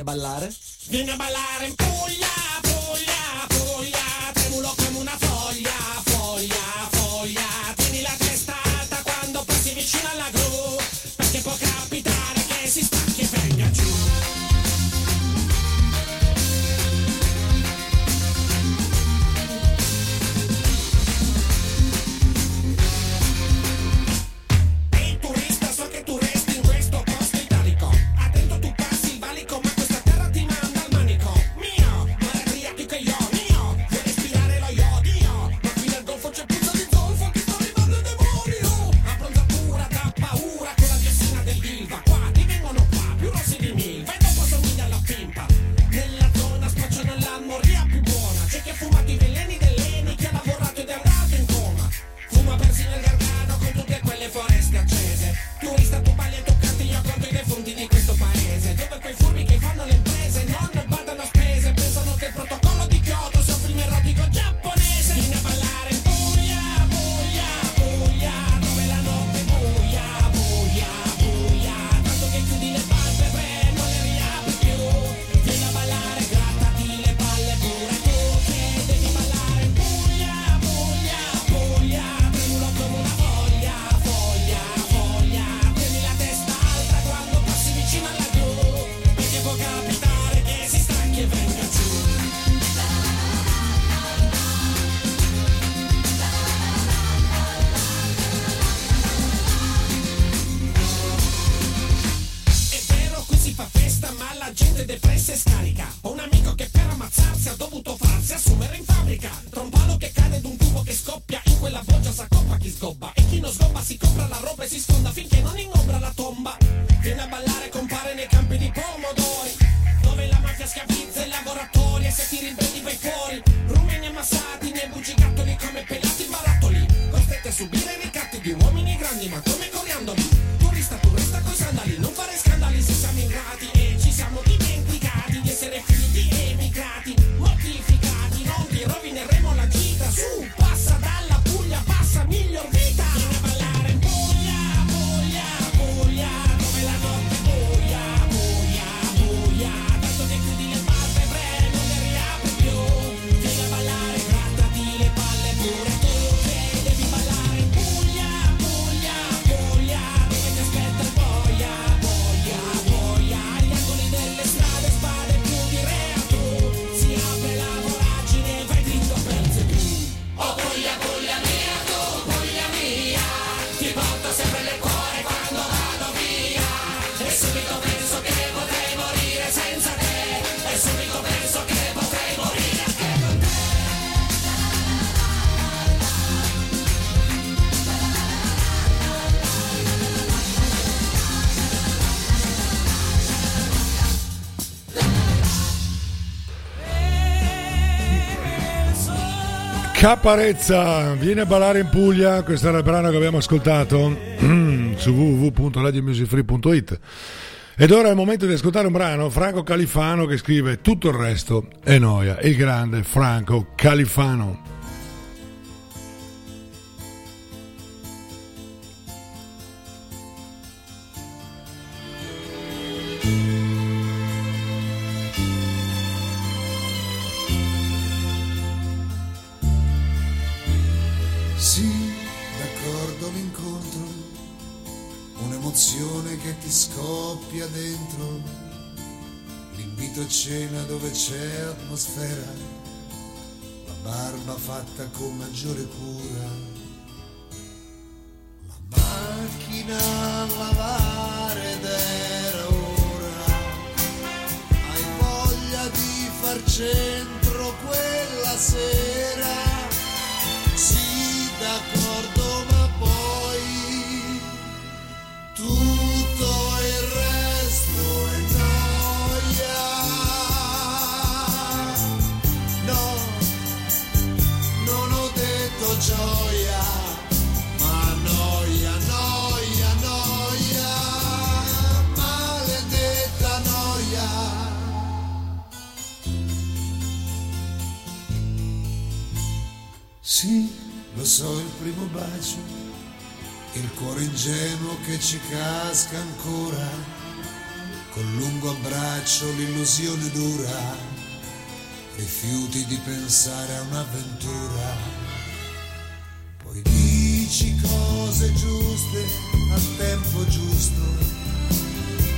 Speaker 6: a ballare?
Speaker 12: Vieni a ballare in Puglia! Caparezza, viene a ballare in Puglia,
Speaker 1: questo era il brano che abbiamo ascoltato mm, su www.radiomusicfree.it ed ora è il momento di ascoltare un brano, Franco Califano che scrive tutto il resto è noia, il grande Franco Califano.
Speaker 13: Il cuore ingenuo che ci casca ancora, col lungo abbraccio l'illusione dura, rifiuti di pensare a un'avventura. Poi dici cose giuste al tempo giusto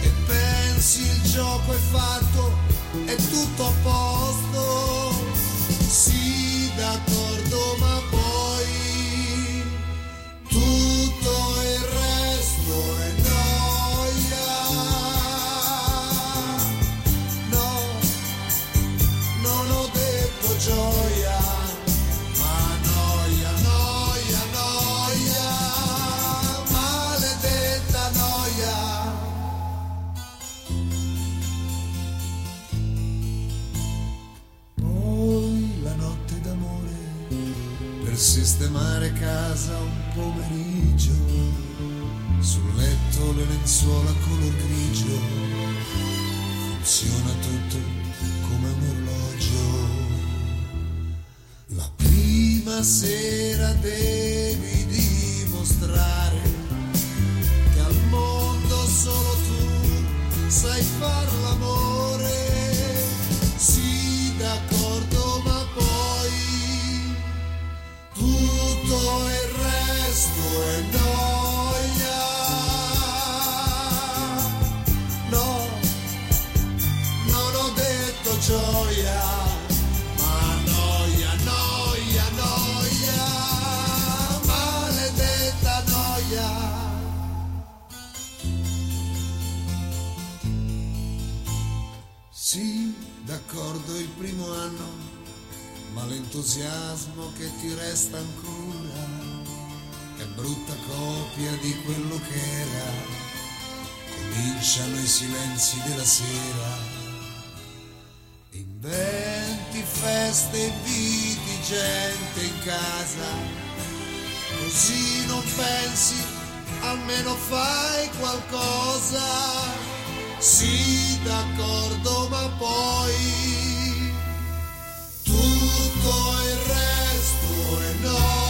Speaker 13: e pensi il gioco è fatto, è tutto a posto. Sì, d'accordo, ma poi casa un pomeriggio, sul letto le lenzuola color grigio, funziona tutto come un orologio. La prima sera brutta copia di quello che era. Cominciano i silenzi della sera. Inventi feste, inviti gente in casa, così non pensi, almeno fai qualcosa. Sì, d'accordo, ma poi tutto il resto è noia.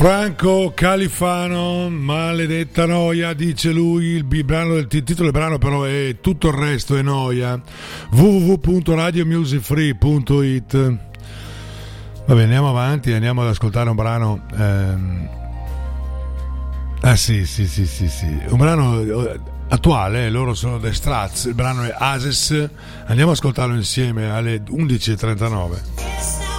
Speaker 1: Franco Califano, maledetta noia, dice lui, il brano il titolo del brano però è tutto il resto è noia. www.radiomusicfree.it Va bene, andiamo avanti, andiamo ad ascoltare un brano. ehm, Ah sì, sì, sì, sì, sì. Un brano eh, attuale, eh, loro sono The Strats, il brano è Ases. Andiamo ad ascoltarlo insieme alle 11.39.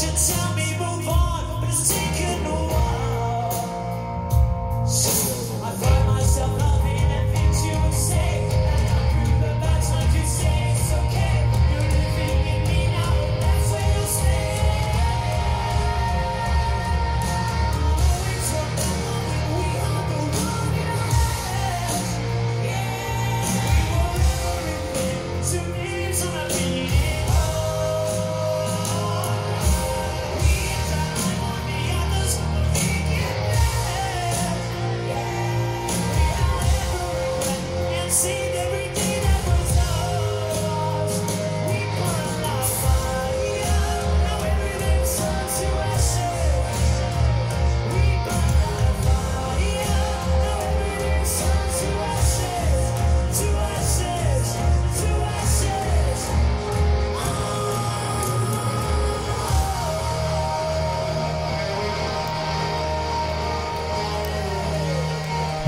Speaker 7: should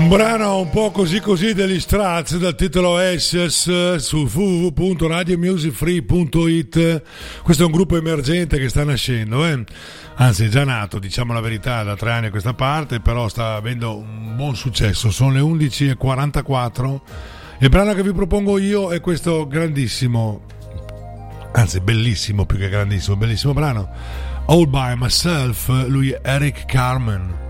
Speaker 1: Un brano un po' così così degli Strats dal titolo Ashes eh, su www.radiomusicfree.it Questo è un gruppo emergente che sta nascendo, eh? anzi è già nato, diciamo la verità, da tre anni a questa parte, però sta avendo un buon successo. Sono le 11.44 e il brano che vi propongo io è questo grandissimo, anzi bellissimo più che grandissimo, bellissimo brano All By Myself, lui è Eric Carmen.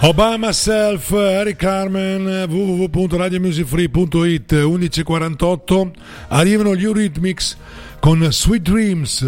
Speaker 1: Obama Self, Eric Carmen, www.radiomusicfree.it 11.48 arrivano gli Eurythmics con Sweet Dreams.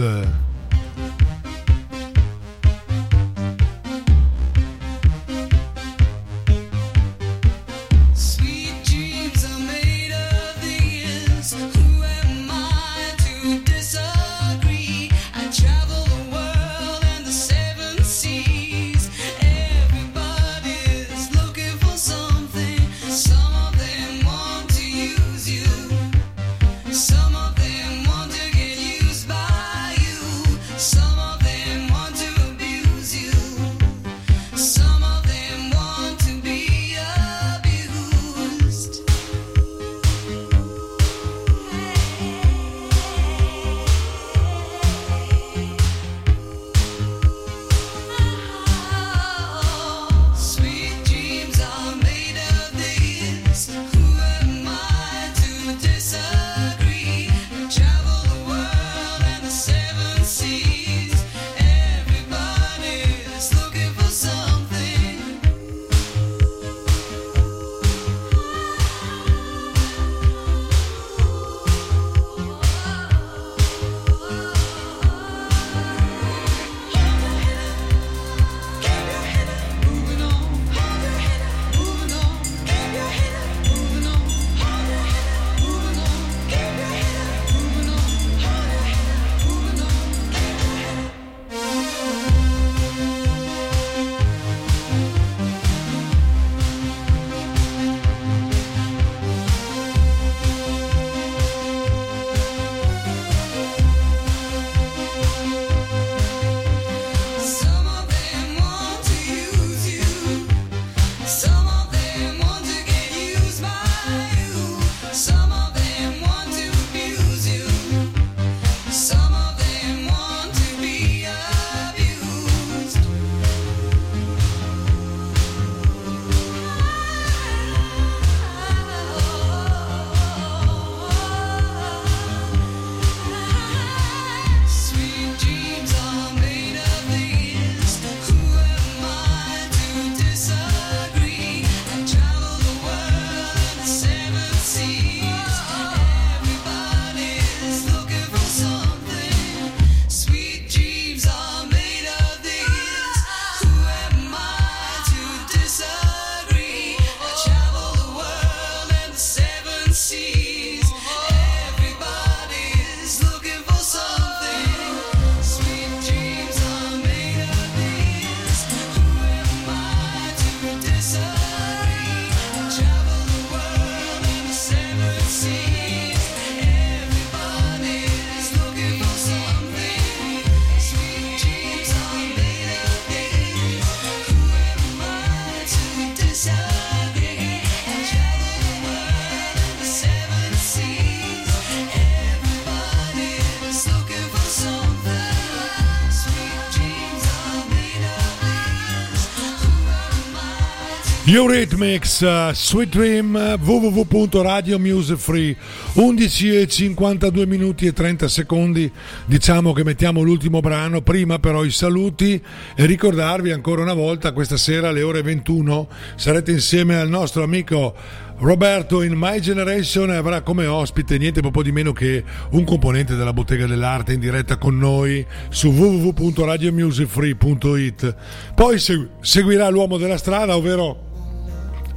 Speaker 1: Eurythmics, uh, Sweet Dream, uh, www.radiomusicfree 11 e 52 minuti e 30 secondi. Diciamo che mettiamo l'ultimo brano prima però i saluti e ricordarvi ancora una volta questa sera alle ore 21 sarete insieme al nostro amico Roberto in My Generation avrà come ospite niente po' di meno che un componente della bottega dell'arte in diretta con noi su www.radiomusicfree.it poi segu- seguirà l'uomo della strada ovvero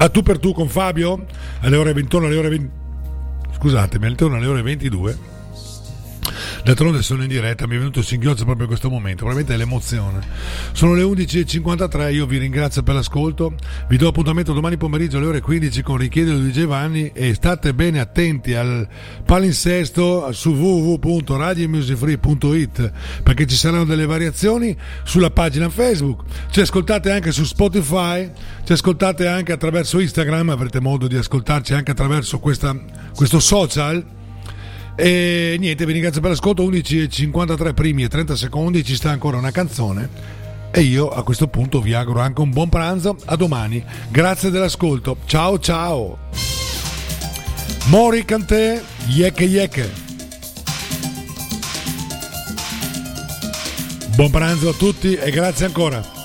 Speaker 1: a tu per tu con Fabio? Alle ore 21 alle ore 20 scusatemi intorno alle ore 22 D'altronde sono in diretta, mi è venuto singhiozzo proprio in questo momento, probabilmente è l'emozione. Sono le 11.53, io vi ringrazio per l'ascolto, vi do appuntamento domani pomeriggio alle ore 15 con Richiedelo di Giovanni e state bene attenti al palinsesto su www.radiomusicfree.it perché ci saranno delle variazioni sulla pagina Facebook, ci ascoltate anche su Spotify, ci ascoltate anche attraverso Instagram, avrete modo di ascoltarci anche attraverso questa, questo social. E niente, vi ringrazio per l'ascolto. 11.53 primi e 30 secondi, ci sta ancora una canzone. E io a questo punto vi auguro anche un buon pranzo. A domani. Grazie dell'ascolto. Ciao ciao. Mori Cantè, Yeke Yeke. Buon pranzo a tutti e grazie ancora.